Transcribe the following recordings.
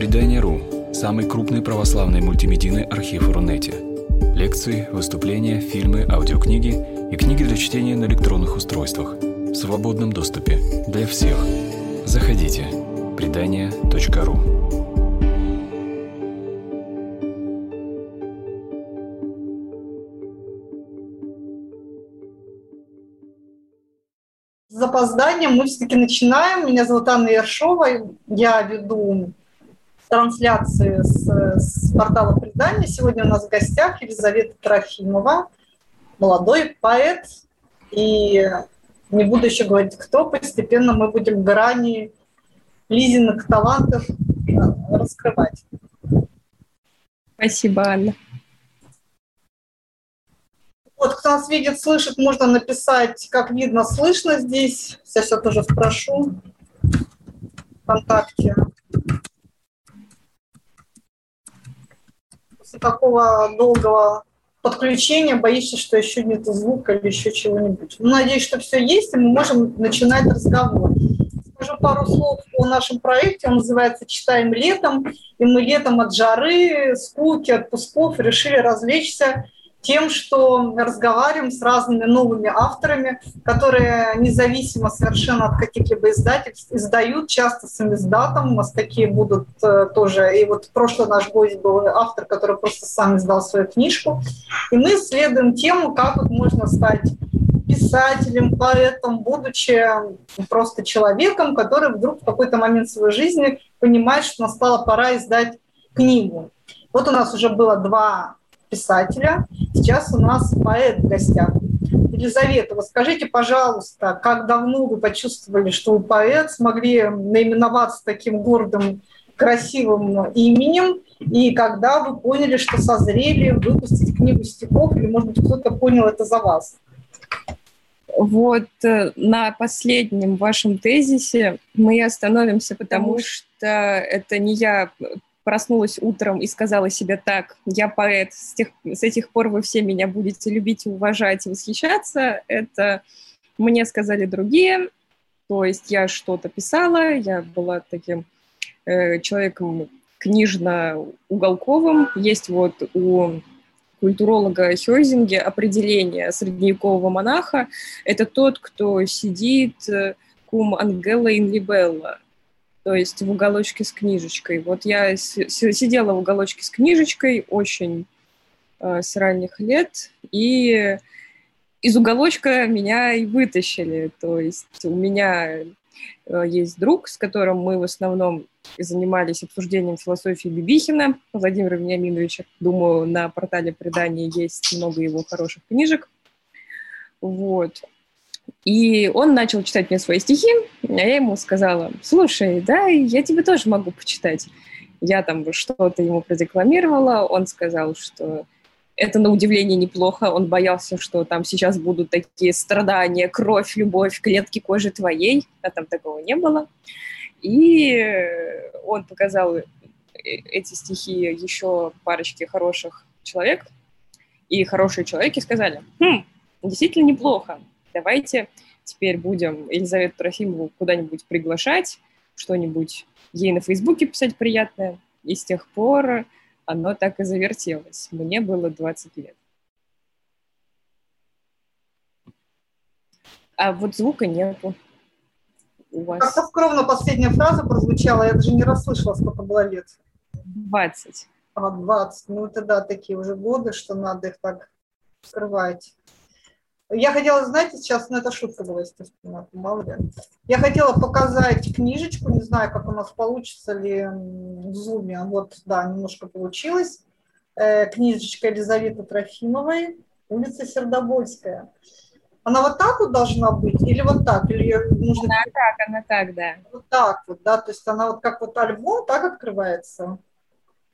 Предание.ру – самый крупный православный мультимедийный архив Рунете. Лекции, выступления, фильмы, аудиокниги и книги для чтения на электронных устройствах в свободном доступе для всех. Заходите. Предание.ру запозданием мы все-таки начинаем. Меня зовут Анна Ершова. Я веду трансляции с, с портала предания. Сегодня у нас в гостях Елизавета Трофимова, молодой поэт. И не буду еще говорить, кто, постепенно мы будем грани Лизиных талантов э, раскрывать. Спасибо, Анна. Вот, кто нас видит, слышит, можно написать, как видно, слышно здесь. Сейчас я тоже спрошу. Вконтакте. Такого долгого подключения боишься, что еще нет звука или еще чего-нибудь. Ну, надеюсь, что все есть, и мы можем начинать разговор. Скажу пару слов о нашем проекте. Он называется «Читаем летом». И мы летом от жары, скуки, отпусков решили развлечься тем, что разговариваем с разными новыми авторами, которые независимо совершенно от каких-либо издательств издают, часто с издатом. У нас такие будут э, тоже. И вот прошлый наш гость был автор, который просто сам издал свою книжку. И мы исследуем тему, как вот можно стать писателем, поэтом, будучи просто человеком, который вдруг в какой-то момент своей жизни понимает, что настала пора издать книгу. Вот у нас уже было два писателя. Сейчас у нас поэт в гостях. Елизавета, вот скажите, пожалуйста, как давно вы почувствовали, что вы поэт, смогли наименоваться таким гордым, красивым именем, и когда вы поняли, что созрели выпустить книгу стихов, или, может быть, кто-то понял это за вас? Вот э, на последнем вашем тезисе мы остановимся, потому что это не я проснулась утром и сказала себе так, я поэт, с, тех, с этих пор вы все меня будете любить, уважать и восхищаться, это мне сказали другие, то есть я что-то писала, я была таким э, человеком книжно-уголковым, есть вот у культуролога Хёйзинге определение средневекового монаха – это тот, кто сидит кум ангела ин либелла, то есть в уголочке с книжечкой. Вот я сидела в уголочке с книжечкой очень э, с ранних лет, и из уголочка меня и вытащили. То есть у меня э, есть друг, с которым мы в основном занимались обсуждением философии Бибихина, Владимира Вениаминовича. Думаю, на портале предания есть много его хороших книжек. Вот. И он начал читать мне свои стихи, а я ему сказала, слушай, да, я тебе тоже могу почитать. Я там что-то ему продекламировала, он сказал, что это на удивление неплохо, он боялся, что там сейчас будут такие страдания, кровь, любовь, клетки кожи твоей, а там такого не было. И он показал э, эти стихи еще парочке хороших человек, и хорошие человеки сказали, хм, действительно неплохо, давайте теперь будем Елизавету Трофимову куда-нибудь приглашать, что-нибудь ей на Фейсбуке писать приятное. И с тех пор оно так и завертелось. Мне было 20 лет. А вот звука нету. У вас. Как-то скромно последняя фраза прозвучала, я даже не расслышала, сколько было лет. 20. А, 20. Ну, это да, такие уже годы, что надо их так скрывать. Я хотела, знаете, сейчас, ну это шутка была, естественно, мало ли. Я хотела показать книжечку, не знаю, как у нас получится ли в зуме. Вот, да, немножко получилось. Э, книжечка Елизаветы Трофимовой, улица Сердобольская. Она вот так вот должна быть или вот так? Или нужно... Она так, она так, да. Вот так вот, да, то есть она вот как вот альбом так открывается?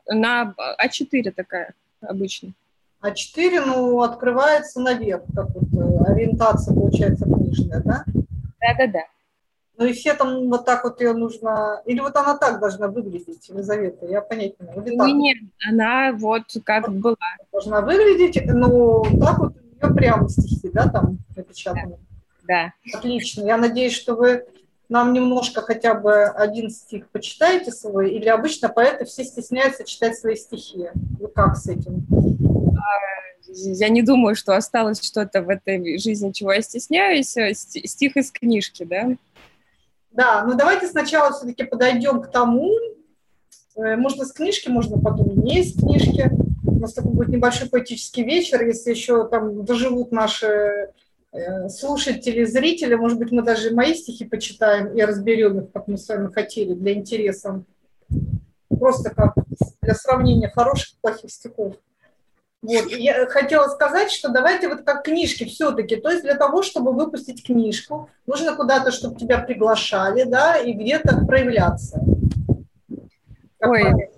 На А4 такая обычно. А4, ну, открывается наверх, как вот э, ориентация получается книжная, да? Да-да-да. Ну и все там вот так вот ее нужно... Или вот она так должна выглядеть, Елизавета, я понять не могу. Или Нет, она вот как вот была. Должна выглядеть, но так вот у нее прямо стихи, да, там напечатаны? Да. Отлично. Я надеюсь, что вы нам немножко хотя бы один стих почитаете свой, или обычно поэты все стесняются читать свои стихи? Вы как с этим? Я не думаю, что осталось что-то в этой жизни, чего я стесняюсь. Стих из книжки, да? Да, но давайте сначала все-таки подойдем к тому, э, можно с книжки, можно потом не из книжки. У нас такой будет небольшой поэтический вечер, если еще там доживут наши слушатели, зрители, может быть, мы даже мои стихи почитаем и разберем их, как мы с вами хотели, для интереса. Просто как для сравнения хороших и плохих стихов. Вот. Я хотела сказать, что давайте вот как книжки все-таки, то есть для того, чтобы выпустить книжку, нужно куда-то, чтобы тебя приглашали, да, и где-то проявляться. Как Ой,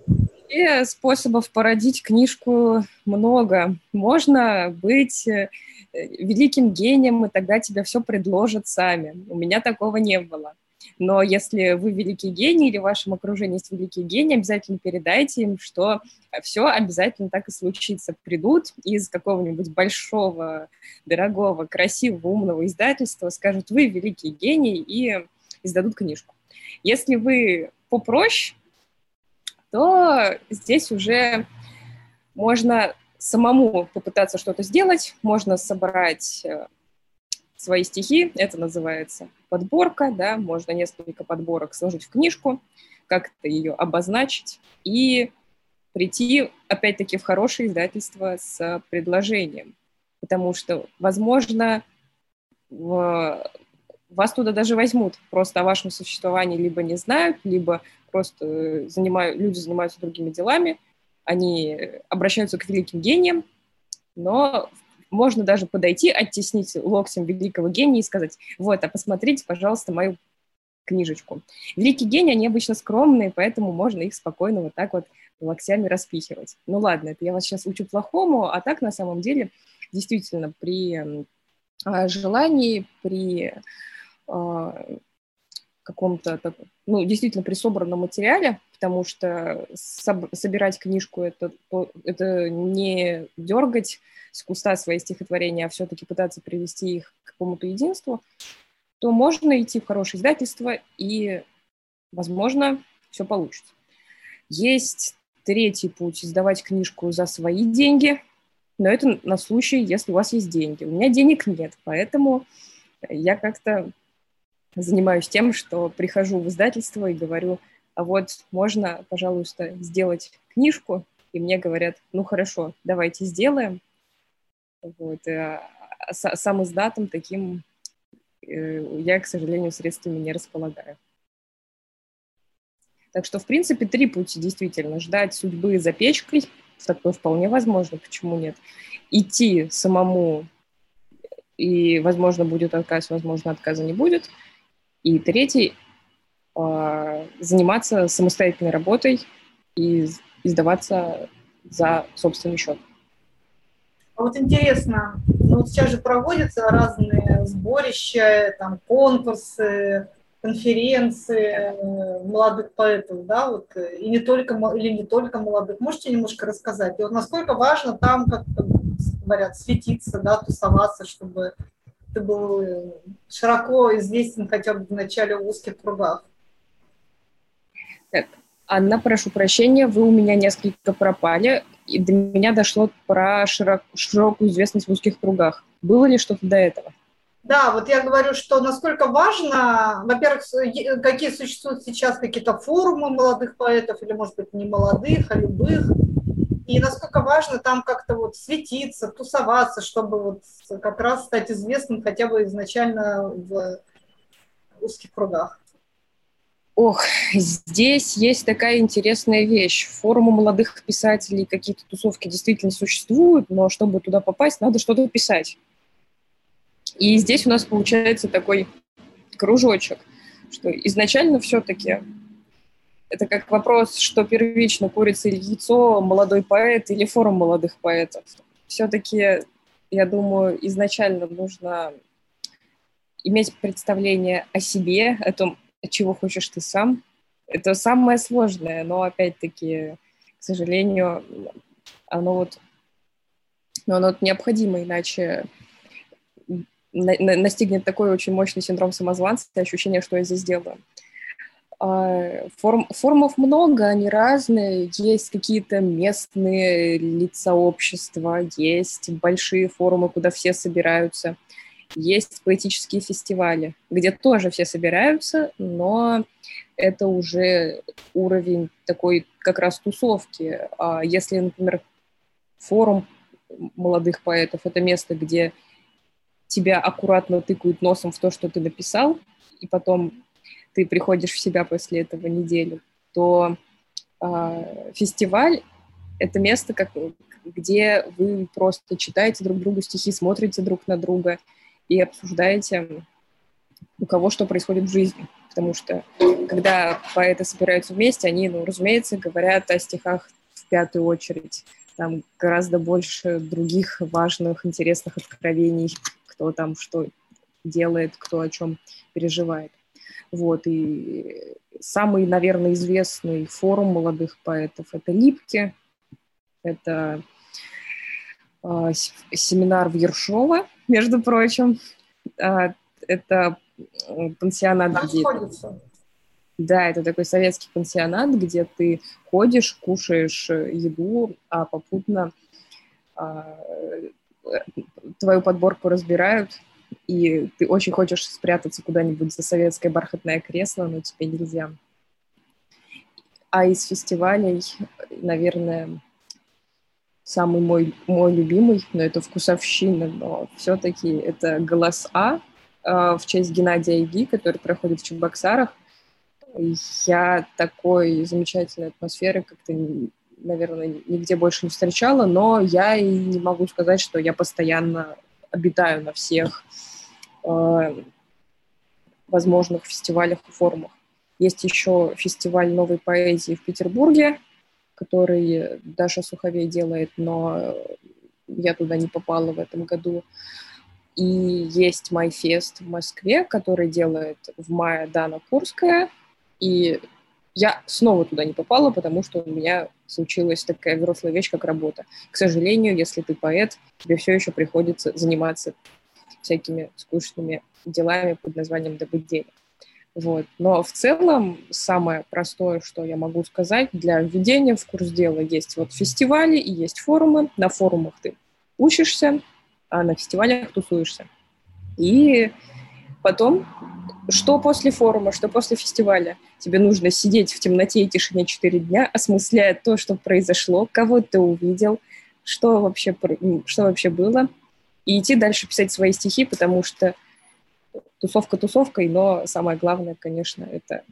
и способов породить книжку много. Можно быть э, великим гением, и тогда тебе все предложат сами. У меня такого не было. Но если вы великий гений или в вашем окружении есть великий гений, обязательно передайте им, что все обязательно так и случится. Придут из какого-нибудь большого, дорогого, красивого, умного издательства, скажут, вы великий гений, и издадут книжку. Если вы попроще, то здесь уже можно самому попытаться что-то сделать, можно собрать э, свои стихи, это называется подборка, да, можно несколько подборок сложить в книжку, как-то ее обозначить и прийти, опять-таки, в хорошее издательство с предложением, потому что, возможно, в... вас туда даже возьмут, просто о вашем существовании либо не знают, либо просто занимают, люди занимаются другими делами, они обращаются к великим гениям, но можно даже подойти, оттеснить локтем великого гения и сказать, вот, а посмотрите, пожалуйста, мою книжечку. Великие гении, они обычно скромные, поэтому можно их спокойно вот так вот локтями распихивать. Ну ладно, это я вас сейчас учу плохому, а так на самом деле действительно при а, желании, при а, каком-то, ну, действительно при собранном материале, потому что соб- собирать книжку это, это не дергать с куста свои стихотворения, а все-таки пытаться привести их к какому-то единству, то можно идти в хорошее издательство, и, возможно, все получится. Есть третий путь – издавать книжку за свои деньги, но это на случай, если у вас есть деньги. У меня денег нет, поэтому я как-то занимаюсь тем, что прихожу в издательство и говорю, а вот можно, пожалуйста, сделать книжку, и мне говорят, ну хорошо, давайте сделаем. Вот. А сам издатом таким э, я, к сожалению, средствами не располагаю. Так что, в принципе, три пути действительно. Ждать судьбы за печкой, такое вполне возможно, почему нет. Идти самому, и, возможно, будет отказ, возможно, отказа не будет – и третий а, заниматься самостоятельной работой и издаваться за собственный счет. А вот интересно, ну вот сейчас же проводятся разные сборища, там конкурсы, конференции молодых поэтов, да, вот, и не только, или не только молодых. Можете немножко рассказать? И вот насколько важно там, как говорят, светиться, да, тусоваться, чтобы ты был э, широко известен хотя бы в начале в узких кругах. Так, Анна, прошу прощения, вы у меня несколько пропали, и до меня дошло про широк, широкую известность в узких кругах. Было ли что-то до этого? Да, вот я говорю, что насколько важно, во-первых, какие существуют сейчас какие-то форумы молодых поэтов, или, может быть, не молодых, а любых, и насколько важно там как-то вот светиться, тусоваться, чтобы вот как раз стать известным хотя бы изначально в узких кругах. Ох, здесь есть такая интересная вещь. Форумы молодых писателей, какие-то тусовки действительно существуют, но чтобы туда попасть, надо что-то писать. И здесь у нас получается такой кружочек, что изначально все-таки это как вопрос, что первично, курица или яйцо, молодой поэт или форум молодых поэтов. Все-таки, я думаю, изначально нужно иметь представление о себе, о том, чего хочешь ты сам. Это самое сложное, но опять-таки, к сожалению, оно вот, но оно вот необходимо, иначе настигнет такой очень мощный синдром самозванца, ощущение, что я здесь делаю. А, форм, формов много, они разные. Есть какие-то местные лица общества, есть большие форумы, куда все собираются. Есть поэтические фестивали, где тоже все собираются, но это уже уровень такой как раз тусовки. А если, например, форум молодых поэтов — это место, где тебя аккуратно тыкают носом в то, что ты написал, и потом ты приходишь в себя после этого неделю, то э, фестиваль — это место, как, где вы просто читаете друг другу стихи, смотрите друг на друга и обсуждаете, у кого что происходит в жизни. Потому что когда поэты собираются вместе, они, ну, разумеется, говорят о стихах в пятую очередь. Там гораздо больше других важных, интересных откровений, кто там что делает, кто о чем переживает. Вот, и самый, наверное, известный форум молодых поэтов — это Липки, это э, семинар в Ершово, между прочим. Э, это пансионат, Там где... Да, это такой советский пансионат, где ты ходишь, кушаешь еду, а попутно э, твою подборку разбирают, и ты очень хочешь спрятаться куда-нибудь за советское бархатное кресло, но тебе нельзя. А из фестивалей, наверное, самый мой, мой любимый, но это вкусовщина, но все-таки это «Голос А» э, в честь Геннадия Иги, который проходит в Чебоксарах. Я такой замечательной атмосферы как-то, наверное, нигде больше не встречала, но я и не могу сказать, что я постоянно обитаю на всех э, возможных фестивалях и форумах. Есть еще фестиваль новой поэзии в Петербурге, который Даша Суховей делает, но я туда не попала в этом году. И есть Майфест в Москве, который делает в мае Дана Курская. И я снова туда не попала, потому что у меня случилась такая взрослая вещь, как работа. К сожалению, если ты поэт, тебе все еще приходится заниматься всякими скучными делами под названием «добыть денег». Вот. Но в целом самое простое, что я могу сказать, для введения в курс дела есть вот фестивали и есть форумы. На форумах ты учишься, а на фестивалях тусуешься. И потом, что после форума, что после фестиваля? Тебе нужно сидеть в темноте и тишине 4 дня, осмысляя то, что произошло, кого ты увидел, что вообще, что вообще было, и идти дальше писать свои стихи, потому что тусовка тусовкой, но самое главное, конечно, это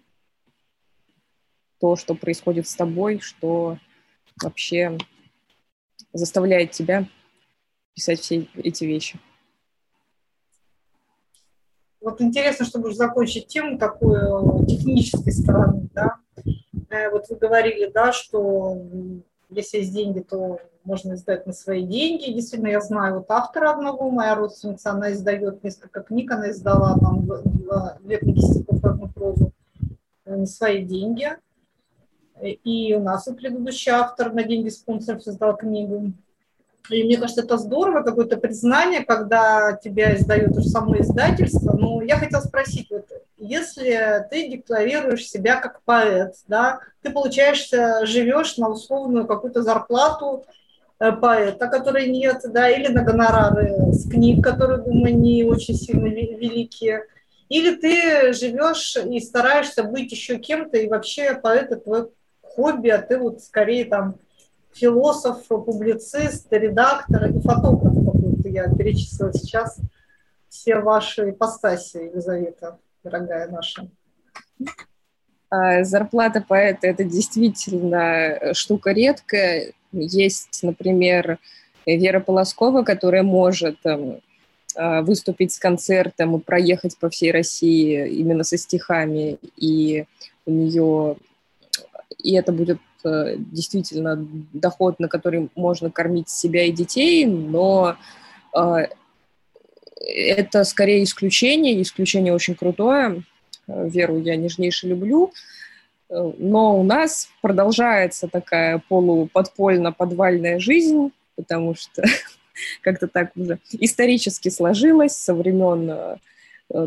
то, что происходит с тобой, что вообще заставляет тебя писать все эти вещи. Вот интересно, чтобы уже закончить тему такую технической стороны, да. Э, вот вы говорили, да, что если есть деньги, то можно издать на свои деньги. Действительно, я знаю вот автора одного, моя родственница, она издает несколько книг, она издала там две книги стихов одну прозу э, на свои деньги. И у нас и предыдущий автор на деньги спонсоров создал книгу. И мне кажется, это здорово, какое-то признание, когда тебя издают уже само издательство. Но я хотела спросить, вот, если ты декларируешь себя как поэт, да, ты, получаешь, живешь на условную какую-то зарплату Э, поэта, который нет, да, или на гонорары с книг, которые, думаю, не очень сильно великие. Или ты живешь и стараешься быть еще кем-то, и вообще поэт – это твое хобби, а ты вот скорее там философ, публицист, редактор и фотограф какой-то. Я перечислила сейчас все ваши ипостаси, Елизавета, дорогая наша. А, зарплата поэта – это действительно штука редкая. Есть, например, Вера Полоскова, которая может эм, а, выступить с концертом и проехать по всей России именно со стихами, и у нее и это будет э, действительно доход, на который можно кормить себя и детей, но э, это скорее исключение, исключение очень крутое. Веру я нежнейше люблю, но у нас продолжается такая полуподпольно-подвальная жизнь, потому что как-то так уже исторически сложилось со времен э,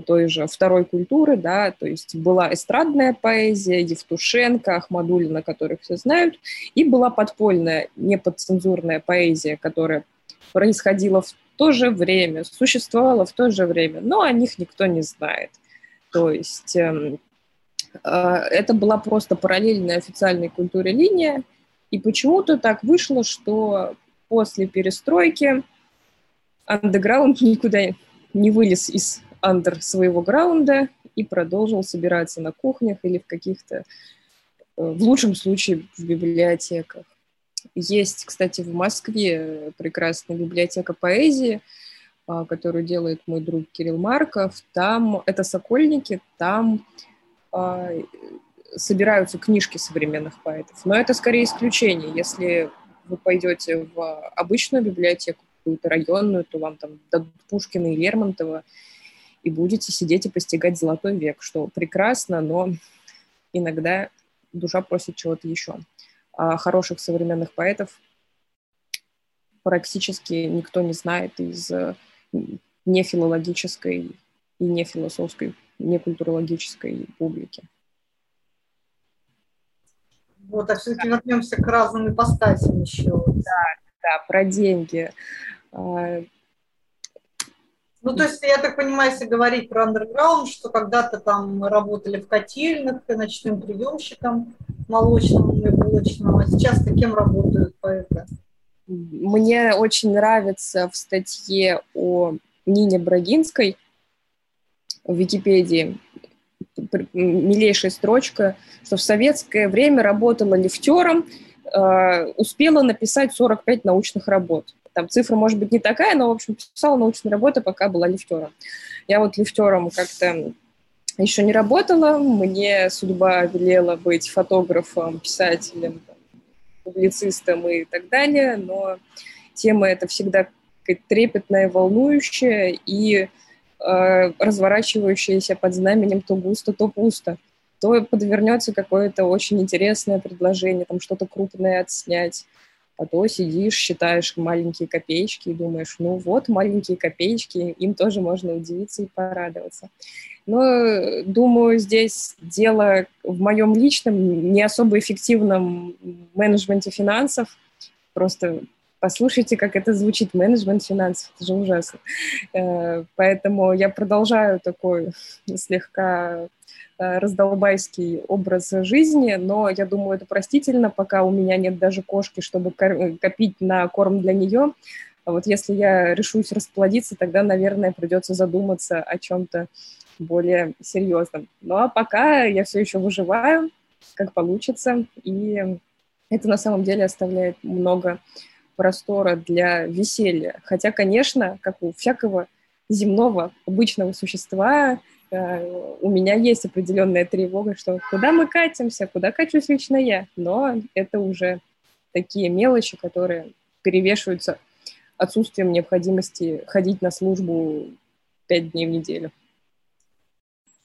той же второй культуры, да, то есть была эстрадная поэзия, Евтушенко, Ахмадулина, которых все знают, и была подпольная, неподцензурная поэзия, которая происходила в то же время, существовала в то же время, но о них никто не знает. То есть э, э, это была просто параллельная официальной культуре линия, и почему-то так вышло, что после перестройки андеграунд никуда не вылез из андер своего граунда и продолжил собираться на кухнях или в каких-то, э, в лучшем случае, в библиотеках. Есть, кстати, в Москве прекрасная библиотека поэзии, а, которую делает мой друг Кирилл Марков. Там, это Сокольники, там а, собираются книжки современных поэтов. Но это скорее исключение. Если вы пойдете в обычную библиотеку, какую-то районную, то вам там дадут Пушкина и Лермонтова, и будете сидеть и постигать золотой век, что прекрасно, но иногда душа просит чего-то еще. А хороших современных поэтов практически никто не знает из нефилологической и нефилософской, некультурологической публики. Вот, а все-таки вернемся к разным ипостасям еще. Да, да, про деньги. Ну, то есть, я так понимаю, если говорить про андерграунд, что когда-то там работали в котельных, ночным приемщиком молочным и булочным, а сейчас таким работают поэты? Мне очень нравится в статье о Нине Брагинской в Википедии милейшая строчка, что в советское время работала лифтером, э, успела написать 45 научных работ. Там цифра может быть не такая, но, в общем, писала научные работы, пока была лифтером. Я вот лифтером как-то еще не работала, мне судьба велела быть фотографом, писателем, публицистом и так далее, но тема эта всегда трепетная, волнующая, и э, разворачивающаяся под знаменем то густо, то пусто. То подвернется какое-то очень интересное предложение, там что-то крупное отснять, а то сидишь, считаешь маленькие копеечки и думаешь, ну вот, маленькие копеечки, им тоже можно удивиться и порадоваться. Но, думаю, здесь дело в моем личном, не особо эффективном менеджменте финансов. Просто Послушайте, как это звучит, менеджмент финансов, это же ужасно. Э, поэтому я продолжаю такой слегка э, раздолбайский образ жизни, но я думаю, это простительно, пока у меня нет даже кошки, чтобы копить на корм для нее. А вот если я решусь расплодиться, тогда, наверное, придется задуматься о чем-то более серьезном. Ну а пока я все еще выживаю, как получится, и это на самом деле оставляет много простора для веселья. Хотя, конечно, как у всякого земного обычного существа, э, у меня есть определенная тревога, что куда мы катимся, куда качусь лично я. Но это уже такие мелочи, которые перевешиваются отсутствием необходимости ходить на службу пять дней в неделю.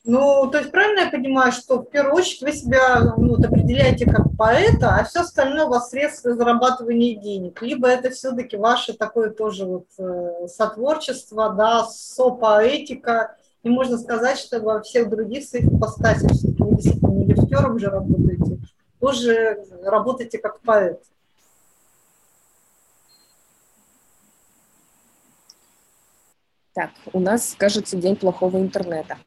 Ну, то есть правильно я понимаю, что в первую очередь вы себя ну, вот, определяете как поэта, а все остальное у вас средства зарабатывания денег. Либо это все-таки ваше такое тоже вот э, сотворчество, да, сопоэтика. И можно сказать, что во всех других своих ипостасях, все-таки вы действительно не лифтером же работаете, тоже работаете как поэт. Так, у нас, кажется, день плохого интернета.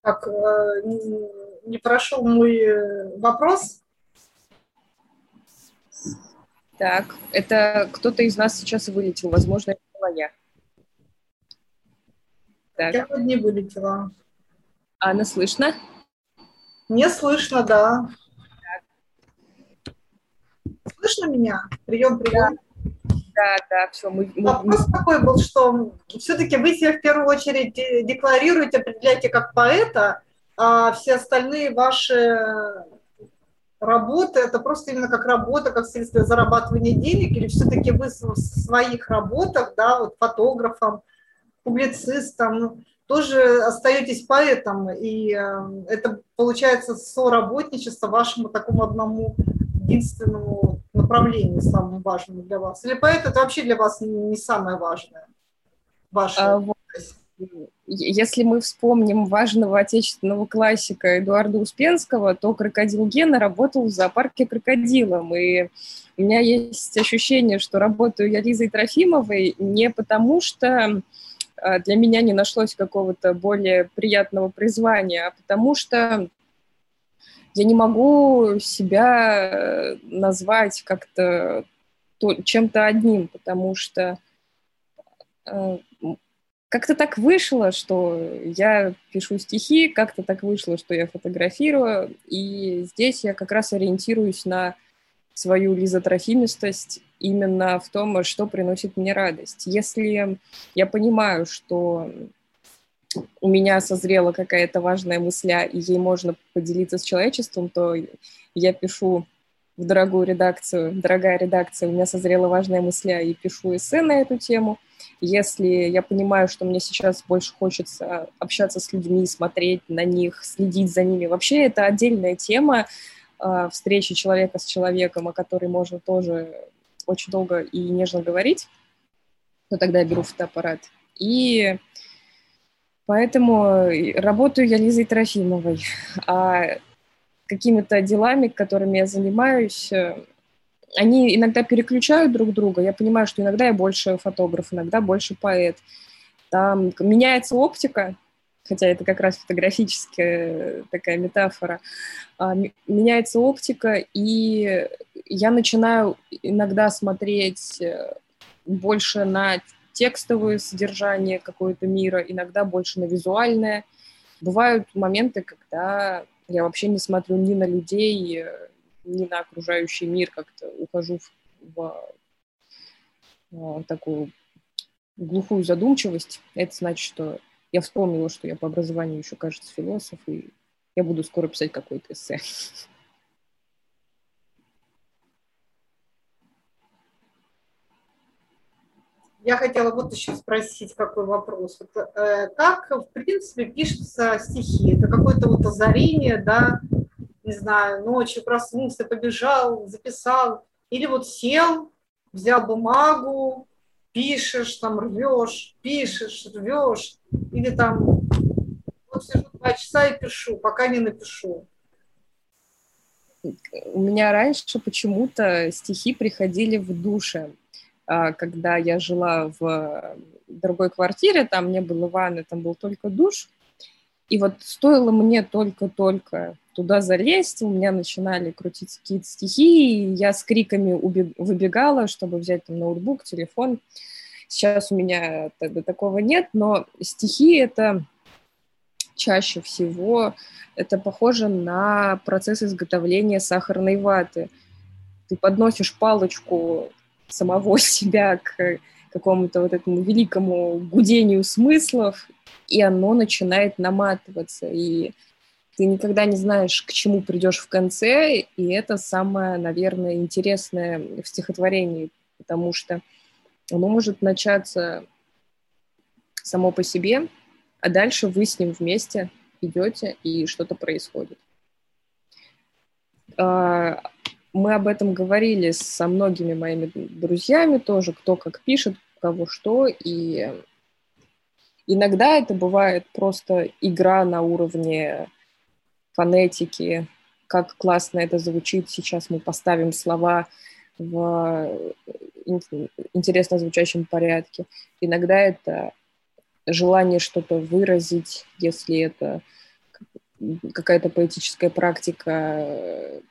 Так, э, не прошел мой э, вопрос. Так, это кто-то из нас сейчас вылетел, возможно, это была я. Так. Я не вылетела. Анна, слышно? Не слышно, да. Так. Слышно меня? Прием, прием. Да, да, все. Мы, мы, Вопрос такой был, что все-таки вы себя в первую очередь декларируете, определяете как поэта, а все остальные ваши работы, это просто именно как работа, как средство зарабатывания денег, или все-таки вы в своих работах, да, вот фотографом, публицистом, ну, тоже остаетесь поэтом, и э, это получается соработничество вашему такому одному единственному направлении самым важным для вас? Или поэт это вообще для вас не самое важное? Ваше? А, вот. Если мы вспомним важного отечественного классика Эдуарда Успенского, то крокодил Гена работал в зоопарке крокодилом. И у меня есть ощущение, что работаю я Лизой Трофимовой не потому, что для меня не нашлось какого-то более приятного призвания, а потому что я не могу себя э, назвать как-то чем-то одним, потому что э, как-то так вышло, что я пишу стихи, как-то так вышло, что я фотографирую, и здесь я как раз ориентируюсь на свою лизотрофимистость именно в том, что приносит мне радость. Если я понимаю, что у меня созрела какая-то важная мысля, и ей можно поделиться с человечеством, то я пишу в дорогую редакцию, дорогая редакция, у меня созрела важная мысля, и пишу эссе на эту тему. Если я понимаю, что мне сейчас больше хочется общаться с людьми, смотреть на них, следить за ними, вообще это отдельная тема, э, встречи человека с человеком, о которой можно тоже очень долго и нежно говорить, то тогда я беру фотоаппарат. И поэтому работаю я Лизой Трофимовой. А какими-то делами, которыми я занимаюсь, э, они иногда переключают друг друга. Я понимаю, что иногда я больше фотограф, иногда больше поэт. Там меняется оптика, хотя это как раз фотографическая такая метафора, а, меняется оптика, и я начинаю иногда смотреть э, больше на текстовое содержание какое-то мира, иногда больше на визуальное. Бывают моменты, когда я вообще не смотрю ни на людей, э, ни на окружающий мир, как-то ухожу в, в, в такую глухую задумчивость. Это значит, что я вспомнила, что я по образованию еще, кажется, философ, и я буду скоро писать какое-то эссе. Я хотела вот еще спросить, какой вопрос. Вот, э, как, в принципе, пишутся стихи? Это какое-то вот озарение, да, не знаю, ночью проснулся, побежал, записал, или вот сел, взял бумагу, пишешь, там рвешь, пишешь, рвешь, или там вот сижу два часа и пишу, пока не напишу. У меня раньше почему-то стихи приходили в душе. А, когда я жила в другой квартире, там не было ванны, там был только душ. И вот стоило мне только-только туда залезть, у меня начинали крутиться какие-то стихи, и я с криками убег... выбегала, чтобы взять там ноутбук, телефон. Сейчас у меня тогда такого нет, но стихи — это чаще всего это похоже на процесс изготовления сахарной ваты. Ты подносишь палочку самого себя к какому-то вот этому великому гудению смыслов, и оно начинает наматываться, и ты никогда не знаешь, к чему придешь в конце, и это самое, наверное, интересное в стихотворении, потому что оно может начаться само по себе, а дальше вы с ним вместе идете, и что-то происходит. А, мы об этом говорили со многими моими друзьями тоже, кто как пишет, кого что, и иногда это бывает просто игра на уровне фонетики, как классно это звучит, сейчас мы поставим слова в интересно звучащем порядке. Иногда это желание что-то выразить, если это какая-то поэтическая практика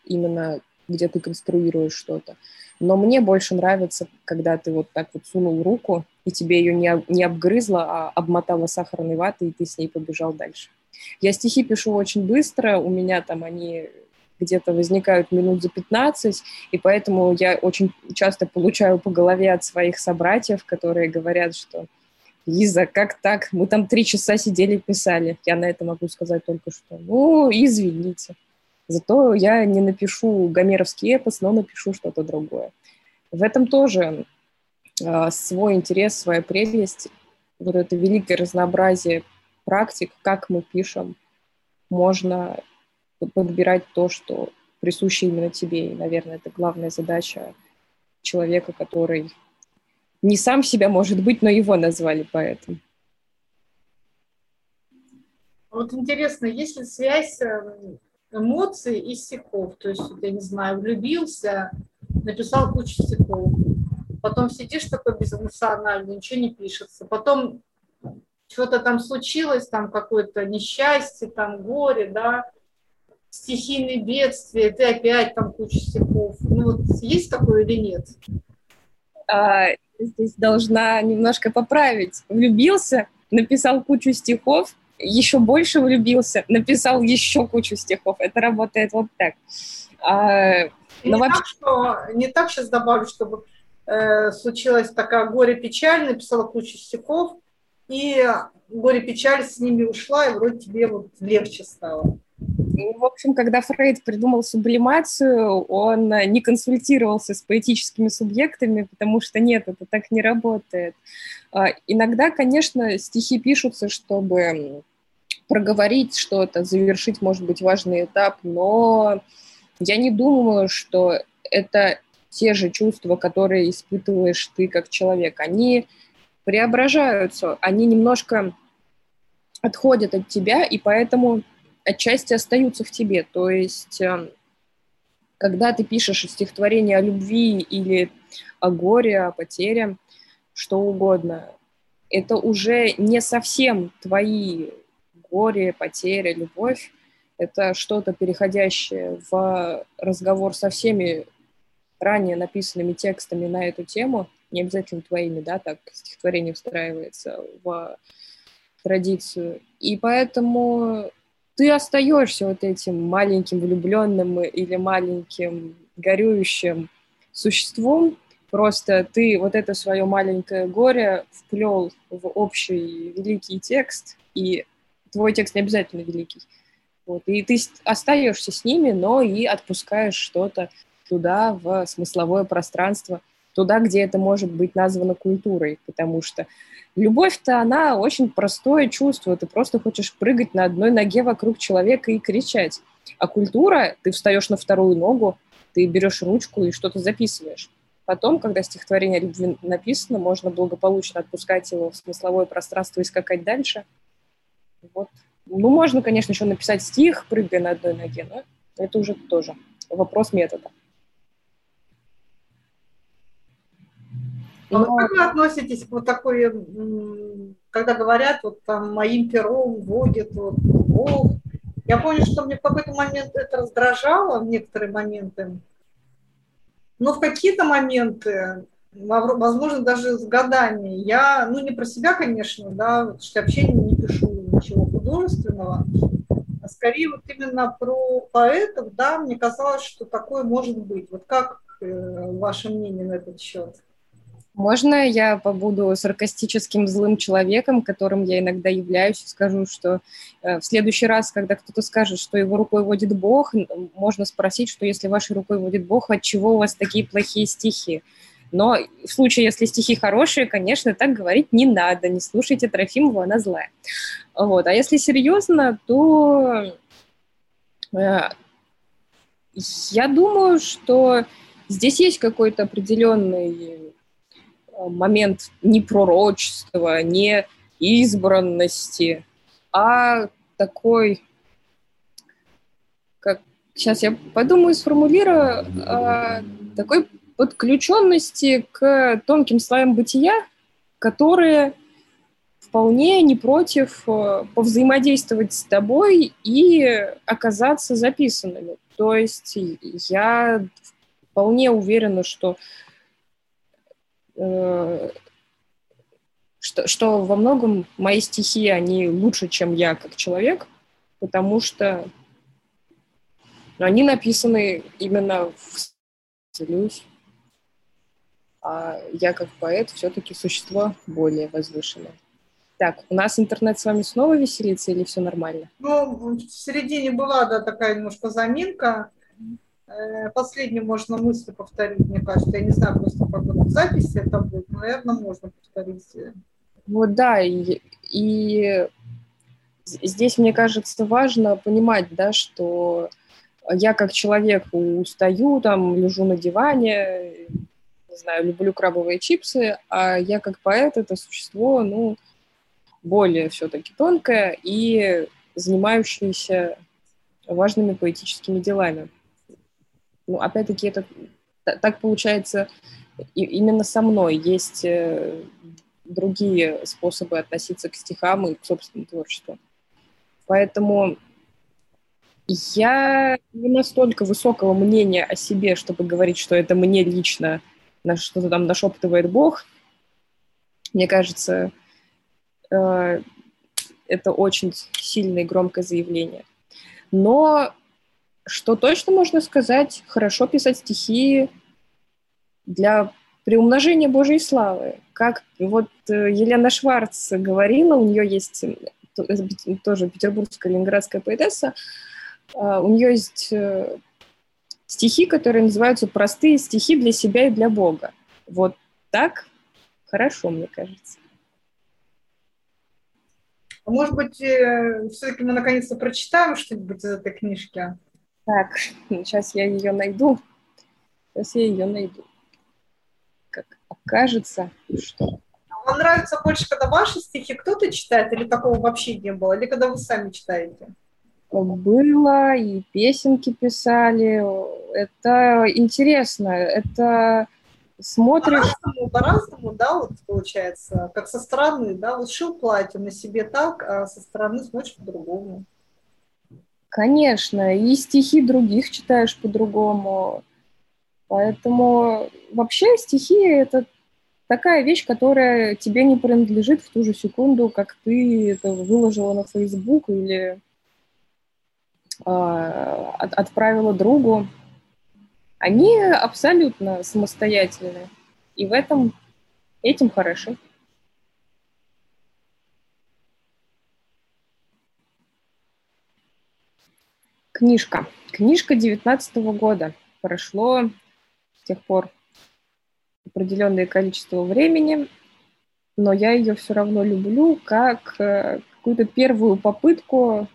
именно где ты конструируешь что-то. Но мне больше нравится, когда ты вот так вот сунул руку, и тебе ее не, не обгрызла, а обмотала сахарной ватой, и ты с ней побежал дальше. Я стихи пишу очень быстро, у меня там они где-то возникают минут за 15, и поэтому я очень часто получаю по голове от своих собратьев, которые говорят, что Лиза, как так? Мы там три часа сидели и писали. Я на это могу сказать только что, ну, извините. Зато я не напишу гомеровский эпос, но напишу что-то другое. В этом тоже э, свой интерес, своя прелесть, вот это великое разнообразие практик, как мы пишем, можно подбирать то, что присуще именно тебе. И, наверное, это главная задача человека, который не сам себя может быть, но его назвали поэтом. Вот интересно, есть ли связь эм, эмоций и стихов? То есть, я не знаю, влюбился, написал кучу стихов, потом сидишь такой безэмоциональный, ничего не пишется, потом что-то там случилось, там какое-то несчастье, там горе, да, стихийные бедствия, ты опять там куча стихов. Ну вот есть такое или нет? А, здесь должна немножко поправить. Влюбился, написал кучу стихов, еще больше влюбился, написал еще кучу стихов. Это работает вот так. А, но не, вообще... так что, не так сейчас добавлю, чтобы э, случилась такая горе-печаль, написала кучу стихов, и горе-печаль с ними ушла, и вроде тебе вот легче стало. В общем, когда Фрейд придумал сублимацию, он не консультировался с поэтическими субъектами, потому что нет, это так не работает. А, иногда, конечно, стихи пишутся, чтобы проговорить что-то, завершить, может быть, важный этап, но я не думаю, что это те же чувства, которые испытываешь ты как человек. Они преображаются, они немножко отходят от тебя, и поэтому отчасти остаются в тебе. То есть, эм, когда ты пишешь стихотворение о любви или о горе, о потере, что угодно, это уже не совсем твои горе, потеря, любовь. Это что-то переходящее в разговор со всеми ранее написанными текстами на эту тему, не обязательно твоими, да, так стихотворение встраивается в традицию. И поэтому ты остаешься вот этим маленьким влюбленным или маленьким горюющим существом, просто ты вот это свое маленькое горе вплел в общий великий текст, и твой текст не обязательно великий. Вот, и ты остаешься с ними, но и отпускаешь что-то туда, в смысловое пространство, туда, где это может быть названо культурой, потому что Любовь-то, она очень простое чувство. Ты просто хочешь прыгать на одной ноге вокруг человека и кричать. А культура, ты встаешь на вторую ногу, ты берешь ручку и что-то записываешь. Потом, когда стихотворение любви написано, можно благополучно отпускать его в смысловое пространство и скакать дальше. Вот. Ну, можно, конечно, еще написать стих, прыгая на одной ноге, но это уже тоже вопрос метода. А вот как вы относитесь к вот такой, когда говорят, вот там моим пером водит вот, Бог? Я помню, что мне в какой-то момент это раздражало, в некоторые моменты. Но в какие-то моменты, возможно, даже с годами, я, ну не про себя, конечно, да, что вообще не пишу ничего художественного, а скорее вот именно про поэтов, да, мне казалось, что такое может быть. Вот как э, ваше мнение на этот счет? Можно я побуду саркастическим злым человеком, которым я иногда являюсь, и скажу, что э, в следующий раз, когда кто-то скажет, что его рукой водит Бог, можно спросить, что если вашей рукой водит Бог, от чего у вас такие плохие стихи? Но в случае, если стихи хорошие, конечно, так говорить не надо, не слушайте Трофимову, она злая. Вот. А если серьезно, то э, я думаю, что здесь есть какой-то определенный момент не пророчества, не избранности, а такой, как сейчас я подумаю, сформулирую, а, такой подключенности к тонким слоям бытия, которые вполне не против э, повзаимодействовать с тобой и оказаться записанными. То есть я вполне уверена, что Э, что, что во многом мои стихи, они лучше, чем я как человек, потому что они написаны именно в целюсь. А я как поэт все-таки существо более возвышенное. Так, у нас интернет с вами снова веселится или все нормально? Ну, в середине была, да, такая немножко заминка. Э, последнюю можно мысль повторить, мне кажется. Я не знаю просто, в записи это будет, но, наверное, можно повторить. Вот да, и, и здесь, мне кажется, важно понимать, да, что я как человек устаю, там, лежу на диване, не знаю, люблю крабовые чипсы, а я как поэт это существо, ну, более все-таки тонкое и занимающееся важными поэтическими делами. Ну, опять-таки, это так получается и именно со мной. Есть э, другие способы относиться к стихам и к собственному творчеству. Поэтому я не настолько высокого мнения о себе, чтобы говорить, что это мне лично на что-то там нашептывает Бог. Мне кажется, э, это очень сильное и громкое заявление. Но что точно можно сказать, хорошо писать стихи для приумножения Божьей славы. Как вот э, Елена Шварц говорила, у нее есть э, тоже петербургская ленинградская поэтесса, а, у нее есть э, стихи, которые называются «Простые стихи для себя и для Бога». Вот так хорошо, мне кажется. А может быть, все-таки мы наконец-то прочитаем что-нибудь из этой книжки? Так, сейчас я ее найду. Сейчас я ее найду кажется, что... Вам нравится больше, когда ваши стихи кто-то читает, или такого вообще не было, или когда вы сами читаете? Было, и песенки писали. Это интересно, это смотришь... По-разному, по-разному, да, вот получается, как со стороны, да, вот шил платье на себе так, а со стороны смотришь по-другому. Конечно, и стихи других читаешь по-другому. Поэтому вообще стихи — это такая вещь, которая тебе не принадлежит в ту же секунду, как ты это выложила на Facebook или от, отправила другу. Они абсолютно самостоятельны. И в этом этим хороши. Книжка. Книжка 19 года. Прошло с тех пор определенное количество времени, но я ее все равно люблю как э, какую-то первую попытку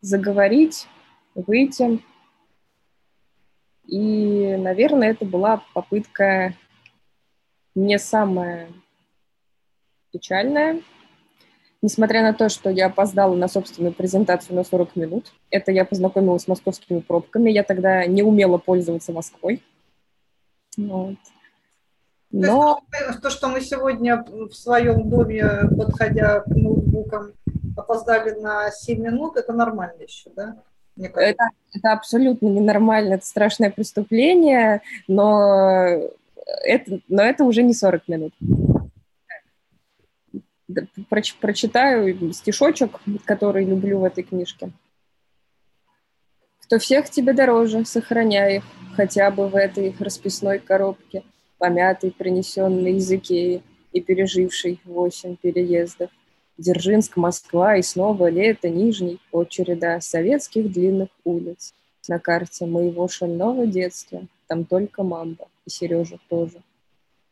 заговорить, выйти. И, наверное, это была попытка не самая печальная, Несмотря на то, что я опоздала на собственную презентацию на 40 минут, это я познакомилась с московскими пробками, я тогда не умела пользоваться Москвой. Вот. Но... То, то, что мы сегодня в своем доме, подходя к ноутбукам, опоздали на 7 минут, это нормально еще, да? Это, это абсолютно ненормально, это страшное преступление, но это, но это уже не 40 минут. Проч, прочитаю стишочек, который люблю в этой книжке. Кто всех тебе дороже, сохраняй их, хотя бы в этой расписной коробке – помятый, принесенный из Икеи и переживший восемь переездов. Дзержинск, Москва и снова лето, Нижний, очереда советских длинных улиц. На карте моего шального детства там только мамба и Сережа тоже.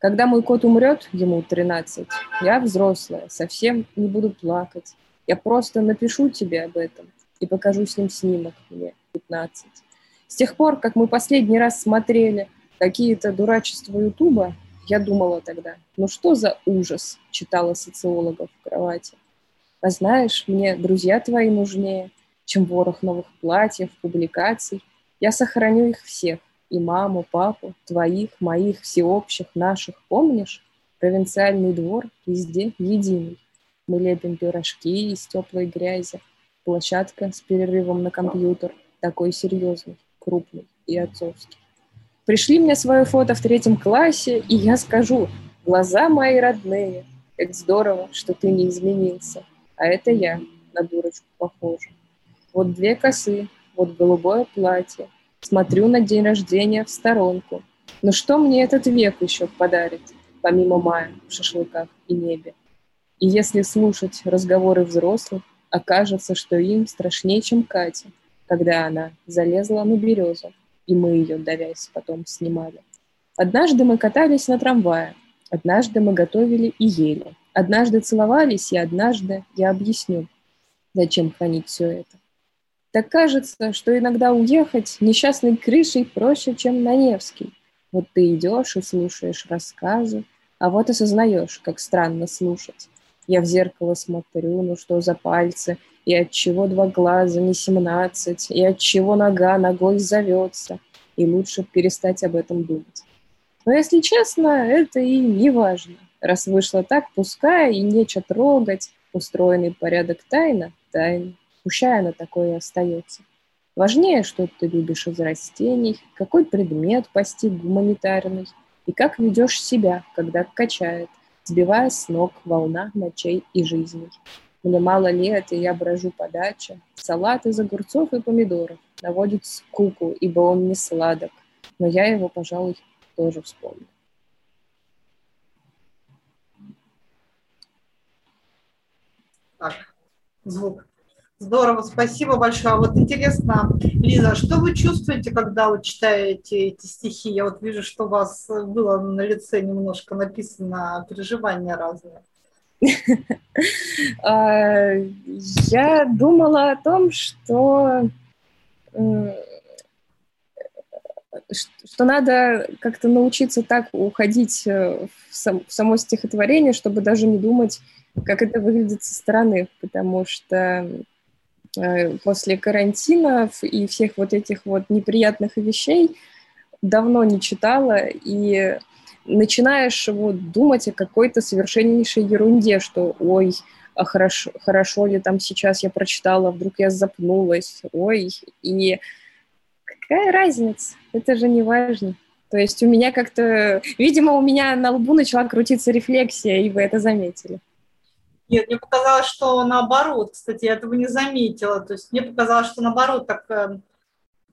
Когда мой кот умрет, ему 13, я взрослая, совсем не буду плакать. Я просто напишу тебе об этом и покажу с ним снимок мне 15. С тех пор, как мы последний раз смотрели – какие-то дурачества Ютуба, я думала тогда, ну что за ужас, читала социологов в кровати. А знаешь, мне друзья твои нужнее, чем ворох новых платьев, публикаций. Я сохраню их всех, и маму, папу, твоих, моих, всеобщих, наших, помнишь? Провинциальный двор везде единый. Мы лепим пирожки из теплой грязи. Площадка с перерывом на компьютер, такой серьезный, крупный и отцовский. Пришли мне свое фото в третьем классе, и я скажу, глаза мои родные, как здорово, что ты не изменился. А это я на дурочку похожа. Вот две косы, вот голубое платье. Смотрю на день рождения в сторонку. Но что мне этот век еще подарит, помимо мая в шашлыках и небе? И если слушать разговоры взрослых, окажется, что им страшнее, чем Катя, когда она залезла на березу и мы ее, давясь, потом снимали. Однажды мы катались на трамвае, однажды мы готовили и ели, однажды целовались, и однажды я объясню, зачем хранить все это. Так кажется, что иногда уехать несчастной крышей проще, чем на Невский. Вот ты идешь и слушаешь рассказы, а вот осознаешь, как странно слушать. Я в зеркало смотрю, ну что за пальцы, и от чего два глаза не семнадцать, и от чего нога ногой зовется, и лучше перестать об этом думать. Но, если честно, это и не важно. Раз вышло так, пускай и нечего трогать, устроенный порядок тайна, тайна. Пущай она такое и остается. Важнее, что ты любишь из растений, какой предмет постиг гуманитарный, и как ведешь себя, когда качает, сбивая с ног волна ночей и жизней. Мне мало лет, и я брожу по даче. Салат из огурцов и помидоров наводит скуку, ибо он не сладок. Но я его, пожалуй, тоже вспомню. Так, звук. Здорово, спасибо большое. А вот интересно, Лиза, что вы чувствуете, когда вы читаете эти стихи? Я вот вижу, что у вас было на лице немножко написано переживания разные. А, я думала о том, что что надо как-то научиться так уходить э, в, сам, в само стихотворение, чтобы даже не думать, как это выглядит со стороны, потому что после карантина и всех вот этих вот неприятных вещей давно не читала, и начинаешь вот думать о какой-то совершеннейшей ерунде, что ой, а хорошо, хорошо ли там сейчас я прочитала, вдруг я запнулась, ой, и какая разница? Это же не важно. То есть у меня как-то, видимо, у меня на лбу начала крутиться рефлексия, и вы это заметили. Нет, мне показалось, что наоборот, кстати, я этого не заметила. То есть мне показалось, что наоборот так э,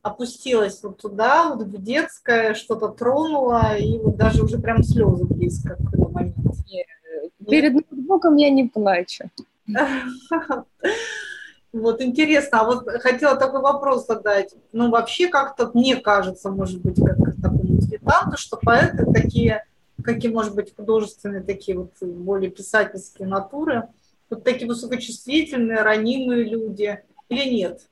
опустилась вот туда, вот в детское, что-то тронула, и вот даже уже прям слезы близко к этому моменту. Перед ноутбуком я не плачу. Вот интересно, а вот хотела такой вопрос задать. Ну, вообще как-то мне кажется, может быть, как такому дилетанту, что поэты такие, какие, может быть, художественные, такие вот более писательские натуры, вот такие высокочувствительные, ранимые люди или нет?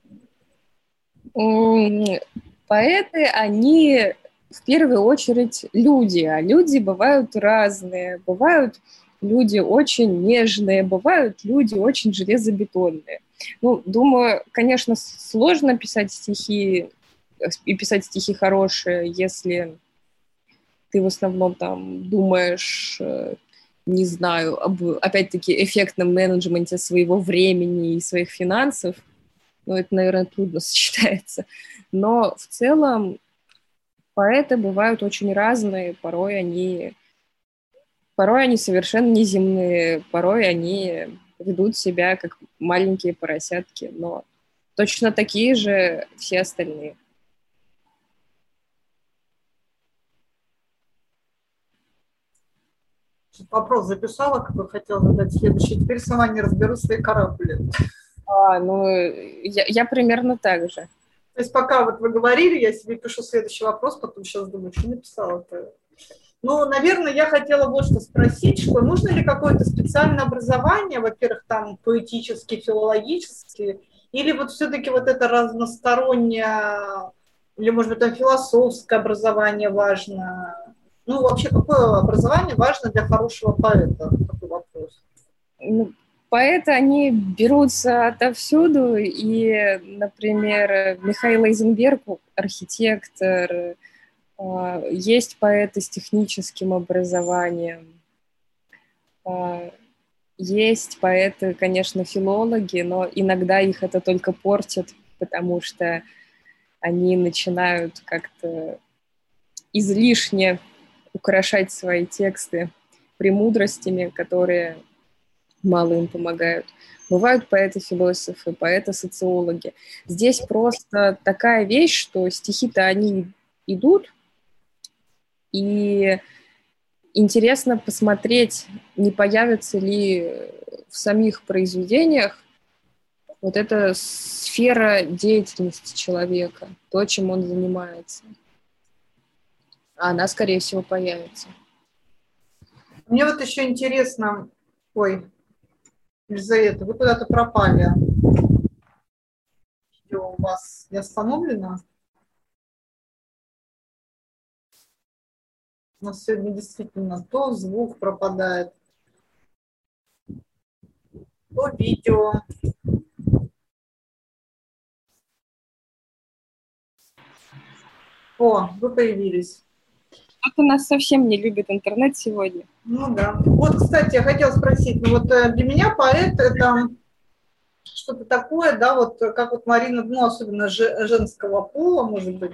Поэты, они в первую очередь люди, а люди бывают разные. Бывают люди очень нежные, бывают люди очень железобетонные. Ну, думаю, конечно, сложно писать стихи и писать стихи хорошие, если ты в основном там думаешь, э, не знаю, об, опять-таки, эффектном менеджменте своего времени и своих финансов. Ну, это, наверное, трудно сочетается. Но в целом поэты бывают очень разные, порой они порой они совершенно неземные, порой они ведут себя как маленькие поросятки, но точно такие же все остальные. Вопрос записала, какой хотела задать следующий. Теперь сама не разберу свои каракули. А, ну, я, я примерно так же. То есть пока вот вы говорили, я себе пишу следующий вопрос, потом сейчас думаю, что написала-то. Ну, наверное, я хотела вот что спросить, что нужно ли какое-то специальное образование, во-первых, там поэтически, филологически, или вот все-таки вот это разностороннее, или, может быть, там философское образование важно? Ну, вообще, какое образование важно для хорошего поэта? Такой вопрос. Ну, поэты, они берутся отовсюду, и, например, Михаил Эйзенберг, архитектор, а, есть поэты с техническим образованием, а, есть поэты, конечно, филологи, но иногда их это только портит, потому что они начинают как-то излишне украшать свои тексты премудростями, которые мало им помогают. Бывают поэты-философы, поэты-социологи. Здесь просто такая вещь, что стихи-то они идут, и интересно посмотреть, не появится ли в самих произведениях вот эта сфера деятельности человека, то, чем он занимается. А она, скорее всего, появится. Мне вот еще интересно, ой, Елизавета, вы куда-то пропали. Видео у вас не остановлено? У нас сегодня действительно то звук пропадает, то видео. О, вы появились. Кто-то нас совсем не любит интернет сегодня. Ну да. Вот, кстати, я хотела спросить, ну вот э, для меня поэт это что-то такое, да, вот как вот Марина, ну особенно женского пола, может быть,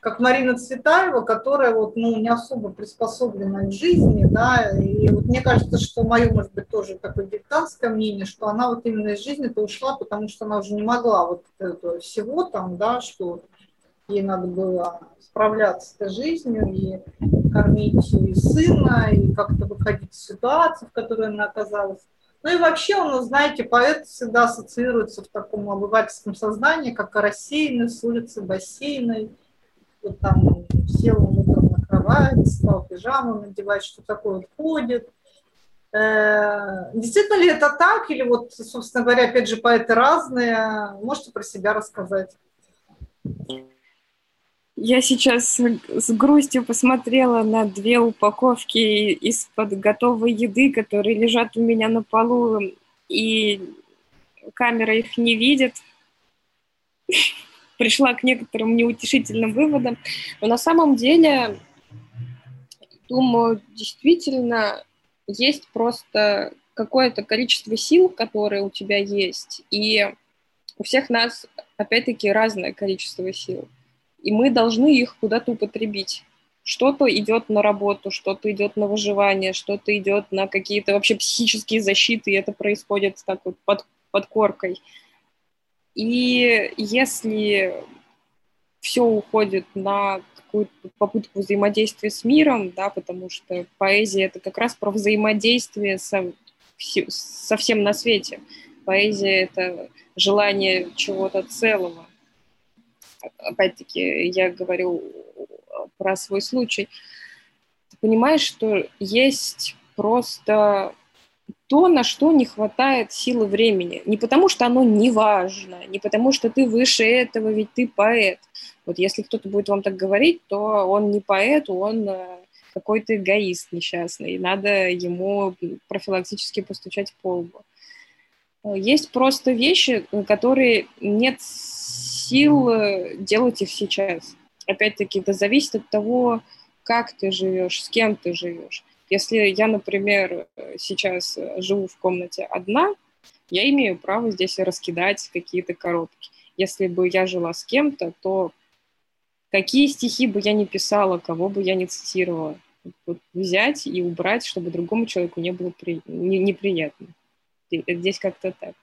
как Марина Цветаева, которая вот, ну, не особо приспособлена к жизни, да, и вот мне кажется, что мое, может быть, тоже такое диктантское мнение, что она вот именно из жизни-то ушла, потому что она уже не могла вот этого всего там, да, что ей надо было справляться с этой жизнью и кормить и сына, и как-то выходить из ситуации, в которой она оказалась. Ну и вообще он, знаете, поэт всегда ассоциируется в таком обывательском сознании, как рассеянный с улицы бассейной. Вот там сел он утром на кровать, стал пижаму надевать, что такое вот ходит. Э, действительно ли это так? Или вот, собственно говоря, опять же, поэты разные. Можете про себя рассказать? Я сейчас с грустью посмотрела на две упаковки из-под готовой еды, которые лежат у меня на полу, и камера их не видит. Пришла к некоторым неутешительным выводам. Но на самом деле, думаю, действительно есть просто какое-то количество сил, которые у тебя есть, и у всех нас, опять-таки, разное количество сил и мы должны их куда-то употребить. Что-то идет на работу, что-то идет на выживание, что-то идет на какие-то вообще психические защиты, и это происходит так вот под, под коркой. И если все уходит на какую-то попытку взаимодействия с миром, да, потому что поэзия это как раз про взаимодействие со, со всем на свете. Поэзия это желание чего-то целого опять-таки, я говорю про свой случай, ты понимаешь, что есть просто то, на что не хватает силы времени. Не потому, что оно не важно, не потому, что ты выше этого, ведь ты поэт. Вот если кто-то будет вам так говорить, то он не поэт, он э, какой-то эгоист несчастный, надо ему профилактически постучать по лбу. Есть просто вещи, которые нет сил э, делать их сейчас. Опять-таки, это зависит от того, как ты живешь, с кем ты живешь. Если я, например, сейчас живу в комнате одна, я имею право здесь раскидать какие-то коробки. Если бы я жила с кем-то, то какие стихи бы я ни писала, кого бы я ни цитировала, вот взять и убрать, чтобы другому человеку не было при... не, неприятно. Здесь как-то так.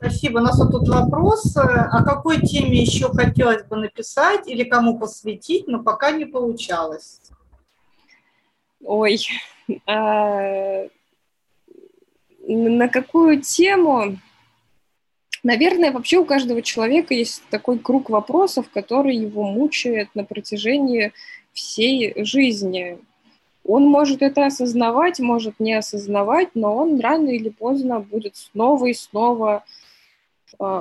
Спасибо. У нас вот тут вопрос. О какой теме еще хотелось бы написать или кому посвятить, но пока не получалось? Ой, а, на какую тему? Наверное, вообще у каждого человека есть такой круг вопросов, который его мучает на протяжении всей жизни. Он может это осознавать, может не осознавать, но он рано или поздно будет снова и снова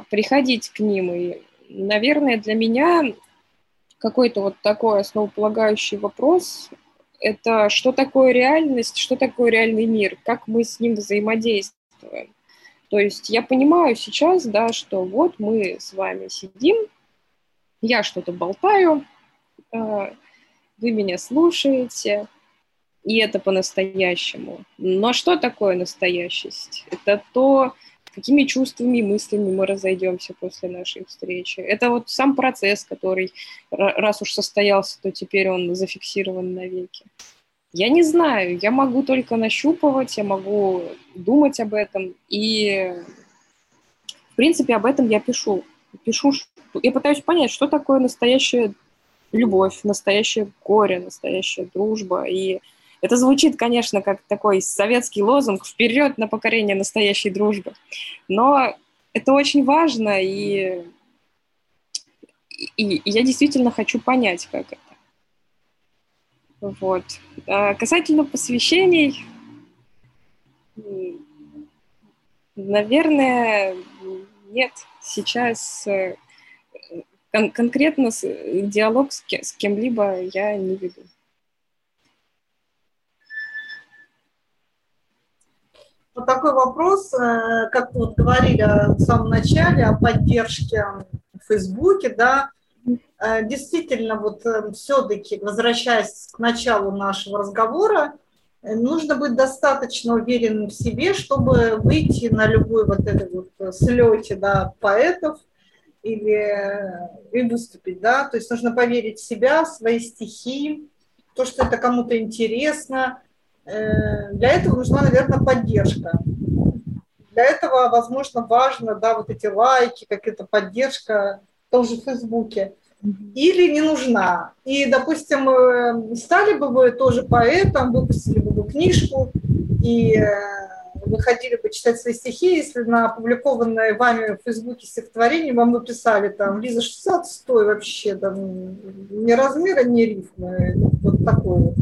приходить к ним. И, наверное, для меня какой-то вот такой основополагающий вопрос – это что такое реальность, что такое реальный мир, как мы с ним взаимодействуем. То есть я понимаю сейчас, да, что вот мы с вами сидим, я что-то болтаю, а, вы меня слушаете, и это по-настоящему. Но что такое настоящесть? Это то, какими чувствами и мыслями мы разойдемся после нашей встречи. Это вот сам процесс, который, раз уж состоялся, то теперь он зафиксирован навеки. Я не знаю, я могу только нащупывать, я могу думать об этом, и, в принципе, об этом я пишу. Пишу, я пытаюсь понять, что такое настоящая любовь, настоящее горе, настоящая дружба, и это звучит, конечно, как такой советский лозунг «Вперед на покорение настоящей дружбы!» Но это очень важно, и, и, и я действительно хочу понять, как это. Вот. А касательно посвящений, наверное, нет. Сейчас кон- конкретно диалог с, кем- с кем-либо я не веду. Вот такой вопрос, э, как вы вот говорили в самом начале о поддержке в Фейсбуке, да, э, действительно, вот э, все-таки, возвращаясь к началу нашего разговора, нужно быть достаточно уверенным в себе, чтобы выйти на любой вот этой вот слете, да, поэтов или и выступить, да, то есть нужно поверить в себя, в свои стихи, то, что это кому-то интересно, для этого нужна, наверное, поддержка. Для этого, возможно, важно, да, вот эти лайки, какая-то поддержка в том же Фейсбуке. Или не нужна. И, допустим, э, стали бы вы тоже поэтом, выпустили бы вы книжку, и э, выходили бы читать свои стихи, если на опубликованное вами в Фейсбуке стихотворение вам бы писали там Лиза 60 стой вообще, там ни размера, ни рифмы, вот такое вот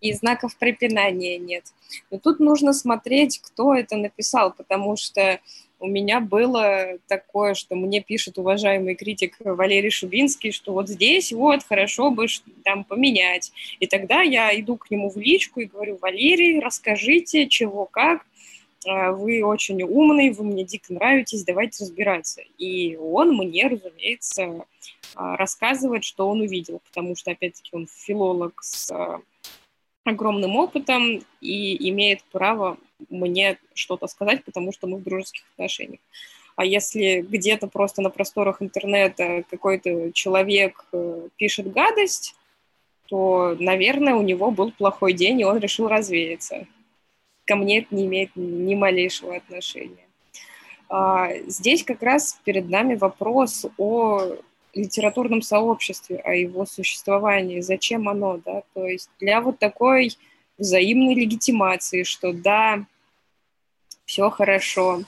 и знаков препинания нет. Но тут нужно смотреть, кто это написал, потому что у меня было такое, что мне пишет уважаемый критик Валерий Шубинский, что вот здесь вот хорошо бы там поменять. И тогда я иду к нему в личку и говорю, Валерий, расскажите, чего, как, а, вы очень умный, вы мне дико нравитесь, давайте разбираться. И он мне, разумеется, а, рассказывает, что он увидел, потому что, опять-таки, он филолог с а, огромным опытом и имеет право мне что-то сказать, потому что мы в дружеских отношениях. А если где-то просто на просторах интернета какой-то человек э, пишет гадость, то, наверное, у него был плохой день, и он решил развеяться. Ко мне это не имеет ни малейшего отношения. А, здесь как раз перед нами вопрос о литературном сообществе, о его существовании, зачем оно, да, то есть для вот такой взаимной легитимации, что да, все хорошо,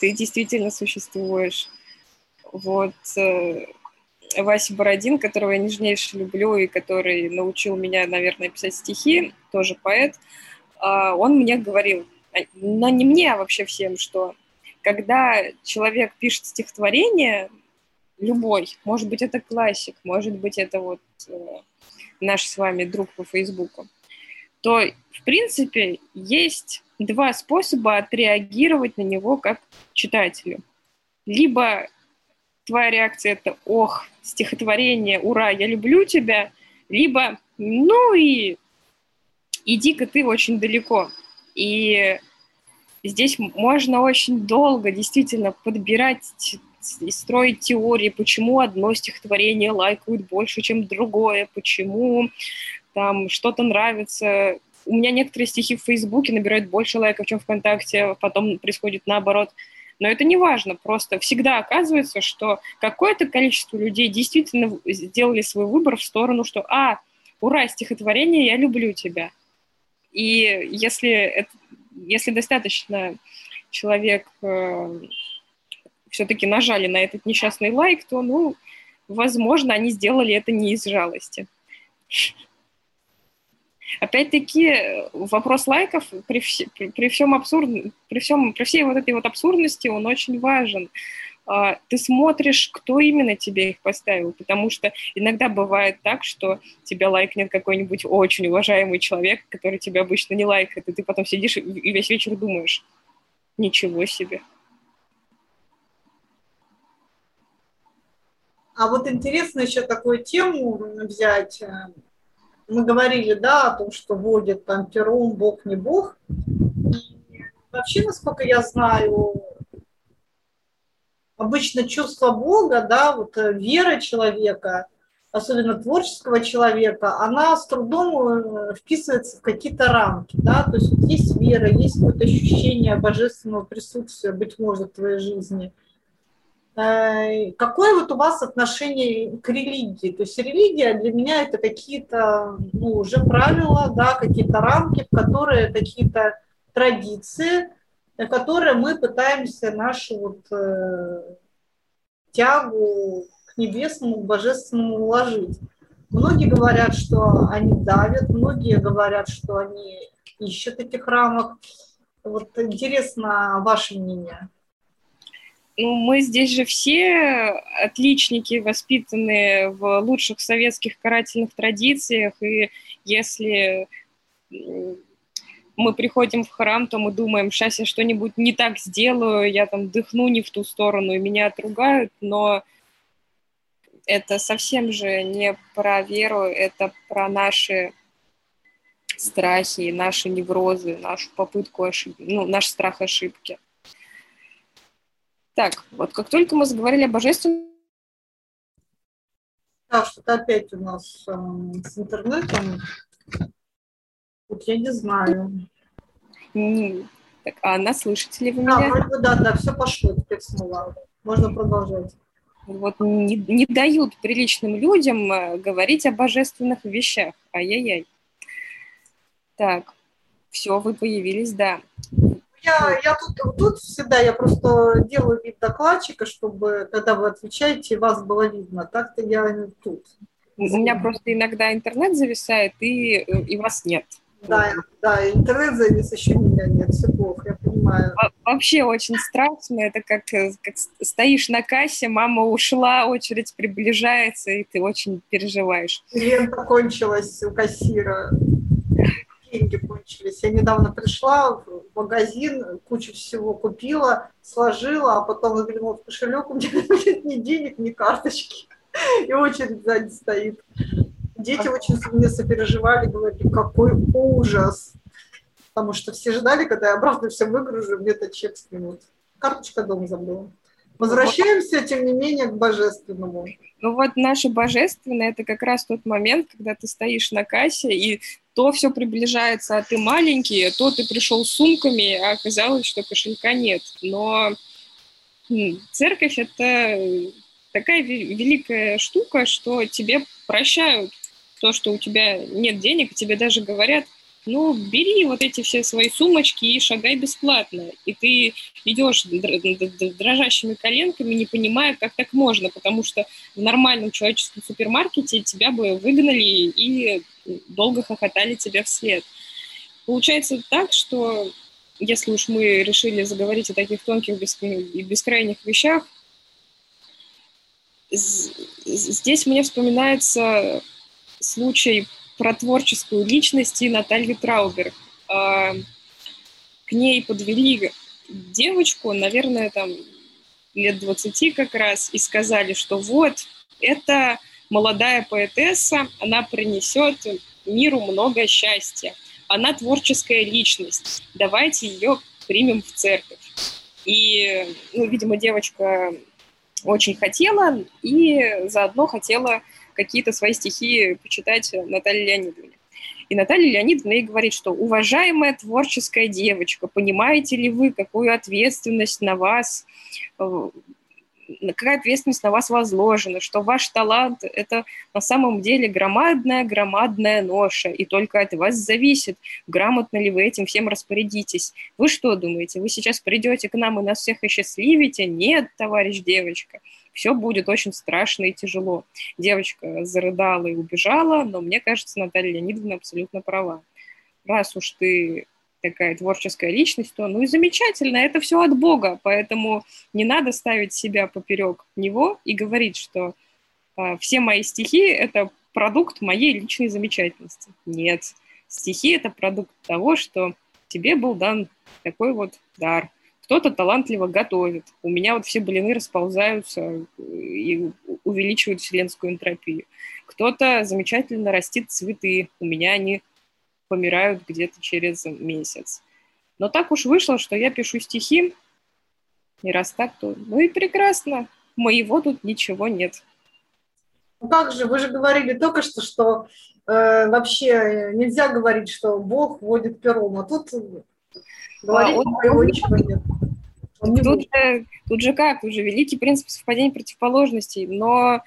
ты действительно существуешь. Вот э, Вася Бородин, которого я нежнейше люблю и который научил меня, наверное, писать стихи, тоже поэт, э, он мне говорил, но не мне, а вообще всем, что когда человек пишет стихотворение, любой. Может быть, это классик, может быть, это вот э, наш с вами друг по Фейсбуку. То, в принципе, есть два способа отреагировать на него как читателю. Либо твоя реакция это «Ох, стихотворение, ура, я люблю тебя», либо «Ну и иди-ка ты очень далеко». И здесь можно очень долго действительно подбирать строить теории, почему одно стихотворение лайкают больше, чем другое, почему там что-то нравится. У меня некоторые стихи в Фейсбуке набирают больше лайков, чем ВКонтакте, потом происходит наоборот. Но это не важно, просто всегда оказывается, что какое-то количество людей действительно сделали свой выбор в сторону, что «А, ура, стихотворение, я люблю тебя». И если, если достаточно человек э, все-таки нажали на этот несчастный лайк, то, ну, возможно, они сделали это не из жалости. Опять-таки, вопрос лайков при, вс при, всем абсурд... при, всем, при всей вот этой вот абсурдности, он очень важен. А, ты смотришь, кто именно тебе их поставил, потому что иногда бывает так, что тебя лайкнет какой-нибудь очень уважаемый человек, который тебя обычно не лайкает, и ты потом сидишь и весь вечер думаешь, ничего себе. А вот интересно еще такую тему взять. Мы говорили, да, о том, что водит там пером Бог не Бог. И вообще, насколько я знаю, обычно чувство Бога, да, вот вера человека, особенно творческого человека, она с трудом э, вписывается в какие-то рамки, да, то есть вот есть вера, есть какое-то ощущение божественного присутствия, быть может, в твоей жизни – Э, какое вот у вас отношение к религии? То есть религия для меня это какие-то ну, уже правила, да, какие-то рамки, которые какие-то традиции, которые мы пытаемся нашу вот, э, тягу к небесному, к божественному уложить. Многие говорят, что они давят, многие говорят, что они ищут этих рамок. Вот интересно ваше мнение. Ну, мы здесь же все отличники, воспитанные в лучших советских карательных традициях, и если мы приходим в храм, то мы думаем, сейчас я что-нибудь не так сделаю, я там дыхну не в ту сторону, и меня отругают, но это совсем же не про веру, это про наши страхи, наши неврозы, нашу попытку ошибки, ну, наш страх ошибки. Так, вот как только мы заговорили о божественном... Да, что-то опять у нас э, с интернетом. Вот я не знаю. Не, так, а нас слышите ли вы да, меня? Вроде бы, да, да, все пошло, теперь снова. Можно продолжать. Вот не, не дают приличным людям э, говорить о божественных вещах. Ай-яй-яй. Так, все, вы появились, да. Я, я тут, тут всегда, я просто делаю вид докладчика, чтобы, когда вы отвечаете, вас было видно. Так-то я тут. У меня просто иногда интернет зависает, и, и вас нет. Да, да, интернет завис, еще меня нет, все плохо, я понимаю. Вообще очень страшно, это как, как стоишь на кассе, мама ушла, очередь приближается, и ты очень переживаешь. Лента кончилась у кассира деньги кончились. Я недавно пришла магазин, кучу всего купила, сложила, а потом заглянула в кошелек, у меня нет ни денег, ни карточки. И очередь сзади стоит. Дети очень мне сопереживали, говорили, какой ужас. Потому что все ждали, когда я обратно все выгружу, где-то чек снимут. Карточка дома забыла. Возвращаемся, тем не менее, к божественному. Ну вот наше божественное – это как раз тот момент, когда ты стоишь на кассе, и то все приближается, а ты маленький, то ты пришел с сумками, а оказалось, что кошелька нет. Но церковь – это такая великая штука, что тебе прощают то, что у тебя нет денег, тебе даже говорят – ну, бери вот эти все свои сумочки и шагай бесплатно. И ты идешь дрожащими коленками, не понимая, как так можно, потому что в нормальном человеческом супермаркете тебя бы выгнали и долго хохотали тебе вслед. Получается так, что если уж мы решили заговорить о таких тонких и бескрайних вещах, здесь мне вспоминается случай про творческую личность и Наталью Траубер. А, к ней подвели девочку, наверное, там лет 20 как раз, и сказали, что вот, это молодая поэтесса, она принесет миру много счастья. Она творческая личность. Давайте ее примем в церковь. И, ну, видимо, девочка очень хотела и заодно хотела какие-то свои стихи почитать Наталье Леонидовне. И Наталья Леонидовна ей говорит, что уважаемая творческая девочка, понимаете ли вы, какую ответственность на вас э, какая ответственность на вас возложена, что ваш талант – это на самом деле громадная-громадная ноша, и только от вас зависит, грамотно ли вы этим всем распорядитесь. Вы что думаете, вы сейчас придете к нам и нас всех осчастливите? Нет, товарищ девочка, все будет очень страшно и тяжело. Девочка зарыдала и убежала, но мне кажется, Наталья Леонидовна абсолютно права. Раз уж ты такая творческая личность, то ну и замечательно, это все от Бога, поэтому не надо ставить себя поперек него и говорить, что э, все мои стихи – это продукт моей личной замечательности. Нет, стихи – это продукт того, что тебе был дан такой вот дар. Кто-то талантливо готовит. У меня вот все блины расползаются и увеличивают вселенскую энтропию. Кто-то замечательно растит цветы. У меня они помирают где-то через месяц. Но так уж вышло, что я пишу стихи, и раз так, то ну и прекрасно, моего тут ничего нет. Ну как же, вы же говорили только что, что э, вообще нельзя говорить, что Бог водит пером, а тут а, он. Он не тут, же, тут же как, уже великий принцип совпадения противоположностей, но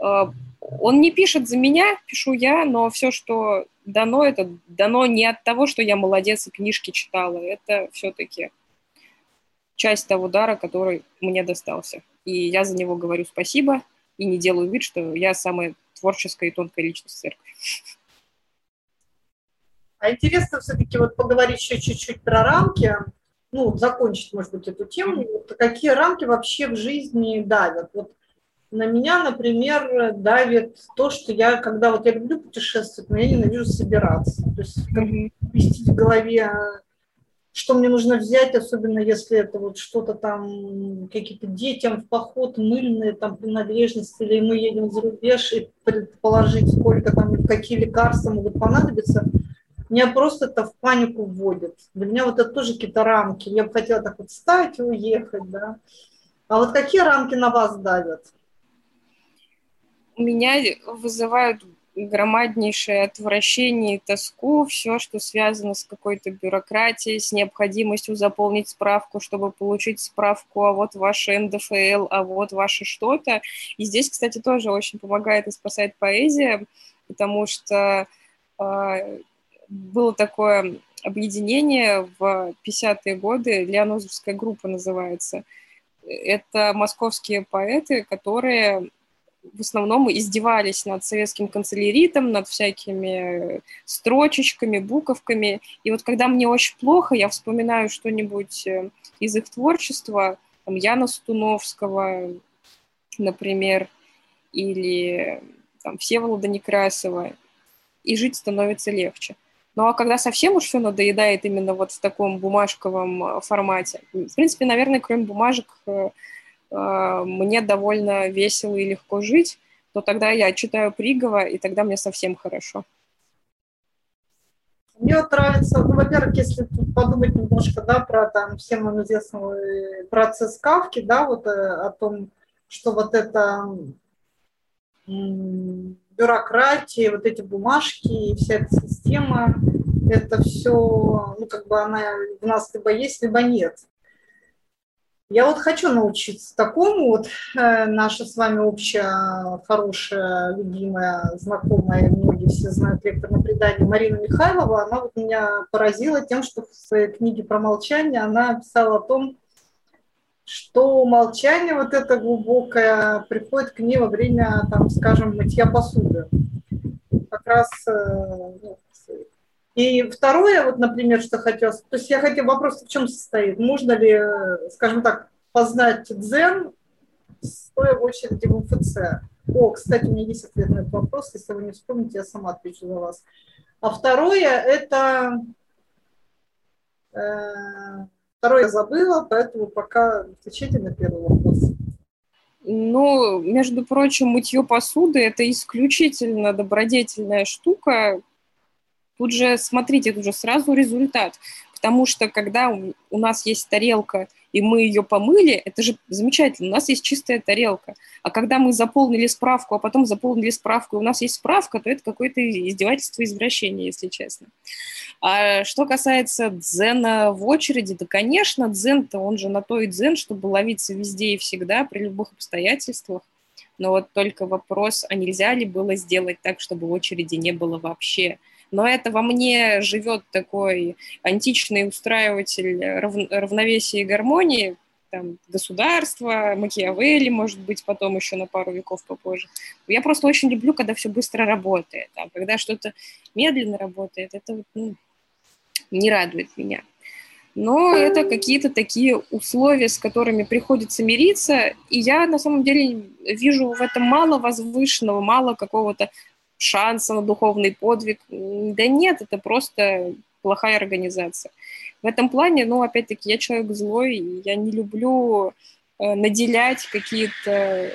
э, он не пишет за меня, пишу я, но все, что дано, это дано не от того, что я молодец и книжки читала, это все-таки часть того дара, который мне достался. И я за него говорю спасибо и не делаю вид, что я самая творческая и тонкая личность церкви. А интересно все-таки вот поговорить еще чуть-чуть про рамки. ну, закончить, может быть, эту тему. Вот какие рамки вообще в жизни давят? Вот на меня, например, давит то, что я, когда вот я люблю путешествовать, но я ненавижу собираться. То есть вести в голове, что мне нужно взять, особенно если это вот что-то там, какие-то детям в поход, мыльные там принадлежности, или мы едем за рубеж, и предположить, сколько там, какие лекарства могут понадобиться, меня просто это в панику вводит. Для меня вот это тоже какие-то рамки. Я бы хотела так вот встать и уехать, да. А вот какие рамки на вас давят? у меня вызывают громаднейшее отвращение и тоску все, что связано с какой-то бюрократией, с необходимостью заполнить справку, чтобы получить справку, а вот ваше НДФЛ, а вот ваше что-то. И здесь, кстати, тоже очень помогает и спасает поэзия, потому что э, было такое объединение в 50-е годы, Леонозовская группа называется. Это московские поэты, которые в основном издевались над советским канцеляритом, над всякими строчечками, буковками. И вот когда мне очень плохо, я вспоминаю что-нибудь э, из их творчества, там, Яна Стуновского, например, или там, Всеволода Некрасова, и жить становится легче. Ну а когда совсем уж все надоедает именно вот в таком бумажковом э, формате, в принципе, наверное, кроме бумажек э, а, мне довольно весело и легко жить, то тогда я читаю Пригова, и тогда мне совсем хорошо. Мне вот нравится, ну, во-первых, если подумать немножко, да, про там всем известный процесс Кавки, да, вот э, о том, что вот это бюрократия, вот эти бумажки и вся эта система, это все, ну, как бы она в нас либо есть, либо нет. Я вот хочу научиться такому. Вот э, наша с вами общая, хорошая, любимая, знакомая, многие все знают лектор на предании Марина Михайлова, она вот меня поразила тем, что в своей книге про молчание она писала о том, что молчание вот это глубокое приходит к ней во время, там, скажем, мытья посуды. Как раз э, ну, и второе, вот, например, что хотелось, то есть я хотела, вопрос в чем состоит? Можно ли, скажем так, познать дзен, стоя в очереди в МФЦ? О, кстати, у меня есть ответ на этот вопрос, если вы не вспомните, я сама отвечу за вас. А второе, это... Э, второе я забыла, поэтому пока отвечайте на первый вопрос. Ну, между прочим, мытье посуды – это исключительно добродетельная штука, Тут же, смотрите, тут же сразу результат. Потому что когда у нас есть тарелка, и мы ее помыли, это же замечательно, у нас есть чистая тарелка. А когда мы заполнили справку, а потом заполнили справку, и у нас есть справка, то это какое-то издевательство, извращение, если честно. А что касается дзена в очереди, да, конечно, дзен-то, он же на то и дзен, чтобы ловиться везде и всегда, при любых обстоятельствах. Но вот только вопрос, а нельзя ли было сделать так, чтобы очереди не было вообще? Но это во мне живет такой античный устраиватель рав, равновесия и гармонии, там, государство, Макиавелли, может быть, потом еще на пару веков попозже. Я просто очень люблю, когда все быстро работает. А когда что-то медленно работает, это ну, не радует меня. Но это какие-то такие условия, с которыми приходится мириться, и я на самом деле вижу в этом мало возвышенного, мало какого-то шанса на духовный подвиг. Да нет, это просто плохая организация. В этом плане, ну, опять-таки, я человек злой, я не люблю э, наделять какие-то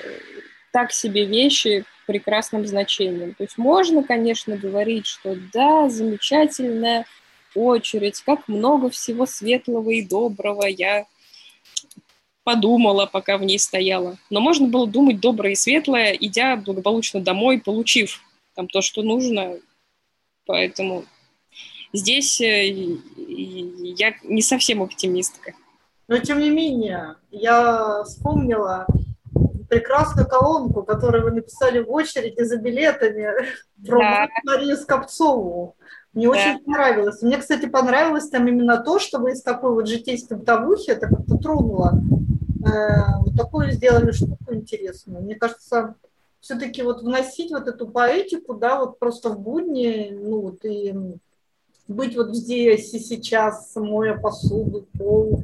так себе вещи прекрасным значением. То есть можно, конечно, говорить, что да, замечательная очередь, как много всего светлого и доброго я подумала, пока в ней стояла. Но можно было думать доброе и светлое, идя благополучно домой, получив там то, что нужно. Поэтому здесь э, я не совсем оптимистка. Но тем не менее, я вспомнила прекрасную колонку, которую вы написали в очереди за билетами про да. Марию Скопцову. Мне да. очень понравилось. Мне, кстати, понравилось там именно то, что вы из такой вот житейской бытовухи это как-то тронуло. Э, вот такую сделали штуку интересную. Мне кажется, все-таки вот вносить вот эту поэтику, да, вот просто в будни, ну вот и быть вот здесь и сейчас, моя посуду, пол,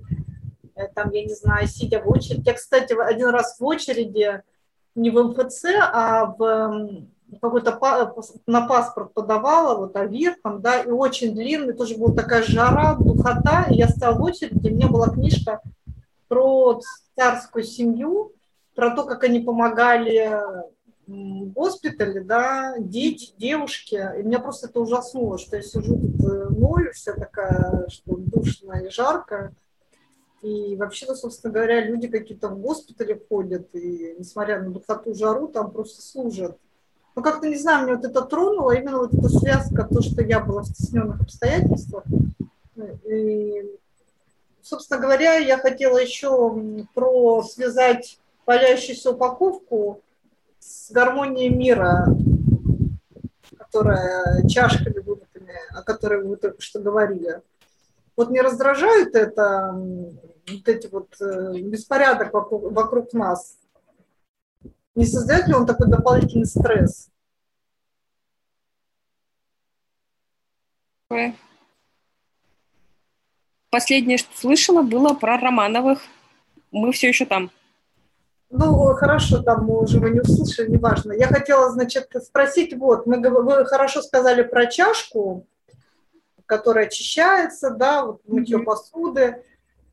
э, там, я не знаю, сидя в очереди. Я, кстати, один раз в очереди, не в МФЦ, а в какой-то на паспорт подавала, вот АВИР там, да, и очень длинный, тоже была такая жара, духота, и я стала в очереди, у меня была книжка про царскую семью, про то, как они помогали госпитале, да, дети, девушки, и меня просто это ужаснуло, что я сижу тут э, ноль, вся такая, что душно и жарко, и вообще-то, собственно говоря, люди какие-то в госпитале ходят, и несмотря на духоту, жару, там просто служат. Но как-то, не знаю, мне вот это тронуло, именно вот эта связка, то, что я была в стесненных обстоятельствах. И, собственно говоря, я хотела еще про связать палящуюся упаковку с гармонией мира, которая чашками выбитыми, о которой вы только что говорили. Вот не раздражает это, вот эти вот э, беспорядок вокруг, вокруг нас? Не создает ли он такой дополнительный стресс? Последнее, что слышала, было про Романовых. Мы все еще там. Ну, хорошо, там мы уже вы не услышали, неважно. Я хотела, значит, спросить, вот, мы, вы хорошо сказали про чашку, которая очищается, да, вот мытье mm-hmm. посуды.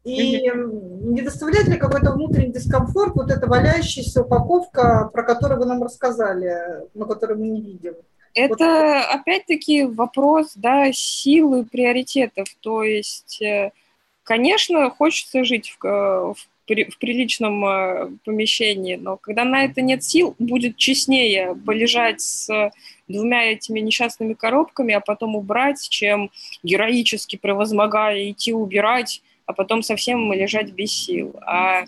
И mm-hmm. не доставляет ли какой-то внутренний дискомфорт вот эта валяющаяся упаковка, про которую вы нам рассказали, но которую мы не видим? Это вот. опять-таки вопрос, да, силы приоритетов. То есть, э, конечно, хочется жить в, в в приличном э, помещении, но когда на это нет сил, будет честнее полежать с двумя этими несчастными коробками, а потом убрать, чем героически превозмогая идти убирать, а потом совсем лежать без сил. А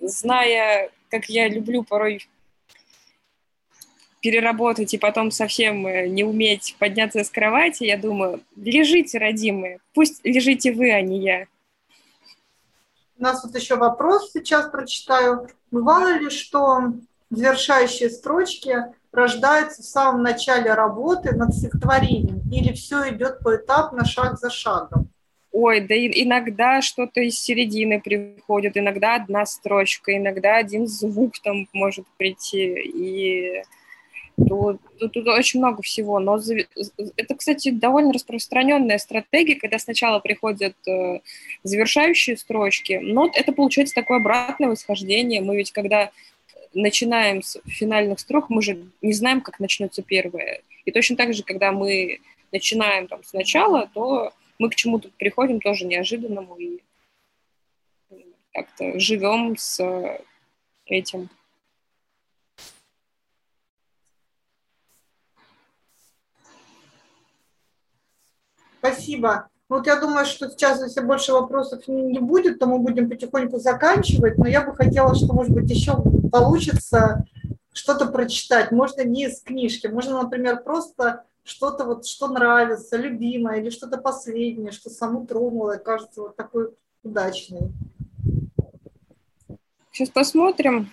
зная, как я люблю порой переработать и потом совсем э, не уметь подняться с кровати, я думаю, лежите, родимые, пусть лежите вы, а не я. У нас вот еще вопрос сейчас прочитаю. Бывало ли, что завершающие строчки рождаются в самом начале работы над стихотворением, или все идет поэтапно, шаг за шагом? Ой, да иногда что-то из середины приходит, иногда одна строчка, иногда один звук там может прийти, и Тут, тут, тут очень много всего, но это, кстати, довольно распространенная стратегия, когда сначала приходят э, завершающие строчки, но это получается такое обратное восхождение. Мы ведь когда начинаем с финальных строк, мы же не знаем, как начнется первое. И точно так же, когда мы начинаем там сначала, то мы к чему-то приходим тоже неожиданному и как-то живем с этим. Спасибо. Вот я думаю, что сейчас, если больше вопросов не будет, то мы будем потихоньку заканчивать, но я бы хотела, что, может быть, еще получится что-то прочитать. Можно не из книжки, можно, например, просто что-то вот, что нравится, любимое, или что-то последнее, что саму тронуло и кажется вот такой удачной. Сейчас посмотрим.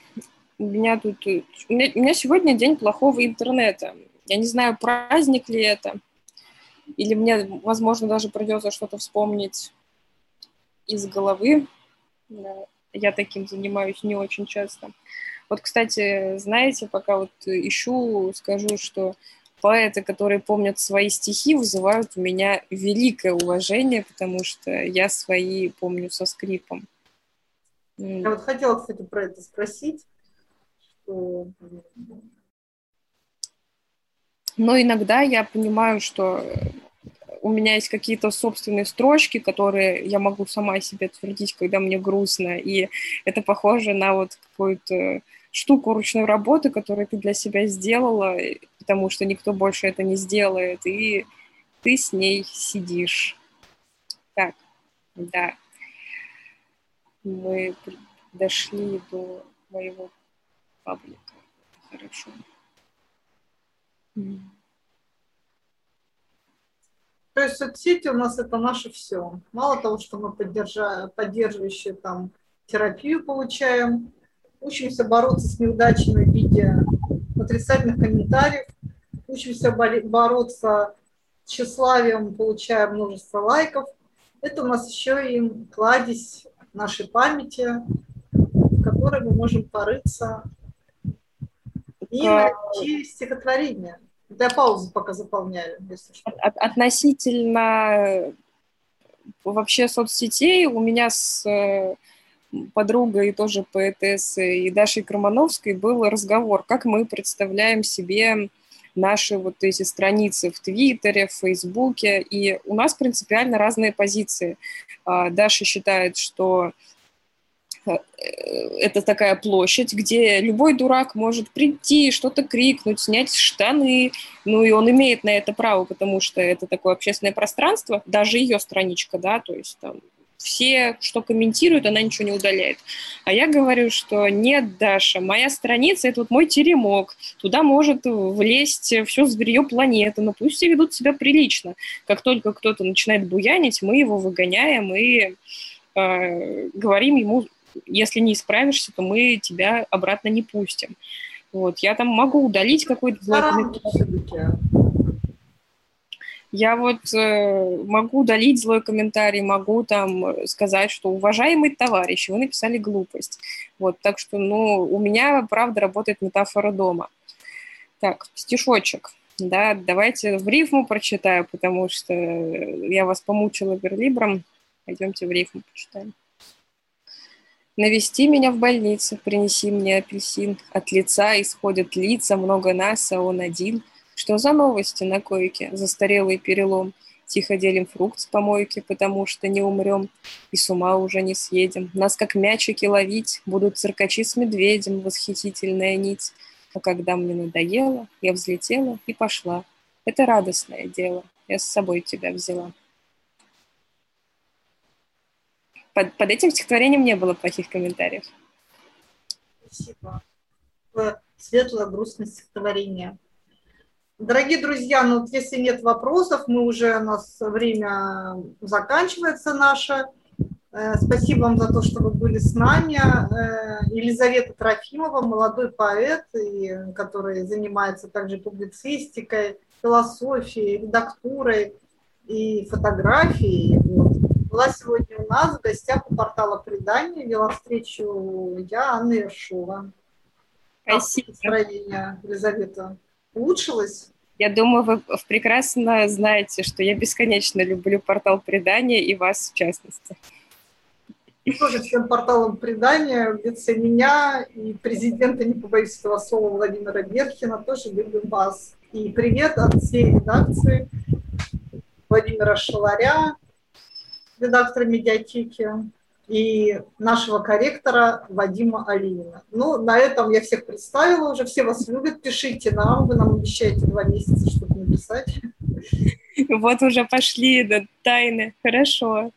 У меня тут... У меня, у меня сегодня день плохого интернета. Я не знаю, праздник ли это или мне, возможно, даже придется что-то вспомнить из головы. Я таким занимаюсь не очень часто. Вот, кстати, знаете, пока вот ищу, скажу, что поэты, которые помнят свои стихи, вызывают у меня великое уважение, потому что я свои помню со скрипом. Я вот хотела, кстати, про это спросить. Что... Но иногда я понимаю, что у меня есть какие-то собственные строчки, которые я могу сама себе твердить, когда мне грустно, и это похоже на вот какую-то штуку ручной работы, которую ты для себя сделала, потому что никто больше это не сделает, и ты с ней сидишь. Так, да. Мы дошли до моего паблика. Хорошо. То есть соцсети у нас это наше все. Мало того, что мы поддерживающие там терапию получаем, учимся бороться с неудачами в виде отрицательных комментариев, учимся бороться тщеславием получая множество лайков. Это у нас еще и кладезь нашей памяти, в которой мы можем порыться и найти стихотворение. Я паузу пока заполняю, если что. От, относительно вообще соцсетей у меня с э, подругой, тоже поэтессой и Дашей Кромановской был разговор, как мы представляем себе наши вот эти страницы в Твиттере, в Фейсбуке, и у нас принципиально разные позиции. А, Даша считает, что э, это такая площадь, где любой дурак может прийти, что-то крикнуть, снять штаны, ну и он имеет на это право, потому что это такое общественное пространство, даже ее страничка, да, то есть там все, что комментируют, она ничего не удаляет. А я говорю, что нет, Даша, моя страница – это вот мой теремок. Туда может влезть все зверье планеты, но пусть все ведут себя прилично. Как только кто-то начинает буянить, мы его выгоняем и э, говорим ему, если не исправишься, то мы тебя обратно не пустим. Вот, я там могу удалить какой-то злой я вот э, могу удалить злой комментарий, могу там сказать, что уважаемый товарищ, вы написали глупость. Вот, так что, ну, у меня, правда, работает метафора дома. Так, стишочек. Да, давайте в рифму прочитаю, потому что я вас помучила верлибром. Пойдемте в рифму почитаем. Навести меня в больнице, принеси мне апельсин. От лица исходят лица, много нас, а он один – что за новости на койке? Застарелый перелом. Тихо делим фрукт с помойки, потому что не умрем. И с ума уже не съедем. Нас как мячики ловить будут циркачи с медведем, восхитительная нить. А когда мне надоело, я взлетела и пошла. Это радостное дело. Я с собой тебя взяла. Под, под этим стихотворением не было плохих комментариев. Спасибо. Светлое, грустное стихотворение. Дорогие друзья, ну вот если нет вопросов, мы уже, у нас время заканчивается наше. Э, спасибо вам за то, что вы были с нами. Э, Елизавета Трофимова, молодой поэт, который занимается также публицистикой, философией, редактурой и фотографией. Вот. Была сегодня у нас в гостях у портала «Предания». Вела встречу я, Анна Ершова. Спасибо. Настроение, Елизавета улучшилось? Я думаю, вы прекрасно знаете, что я бесконечно люблю портал предания и вас в частности. И тоже всем порталом предания в лице меня и президента, не побоюсь этого слова, Владимира Берхина, тоже любим вас. И привет от всей редакции Владимира Шаларя, редактора медиатеки, и нашего корректора Вадима Алиина. Ну, на этом я всех представила уже, все вас любят, пишите нам, вы нам обещаете два месяца что-то написать. Вот уже пошли да, тайны, хорошо.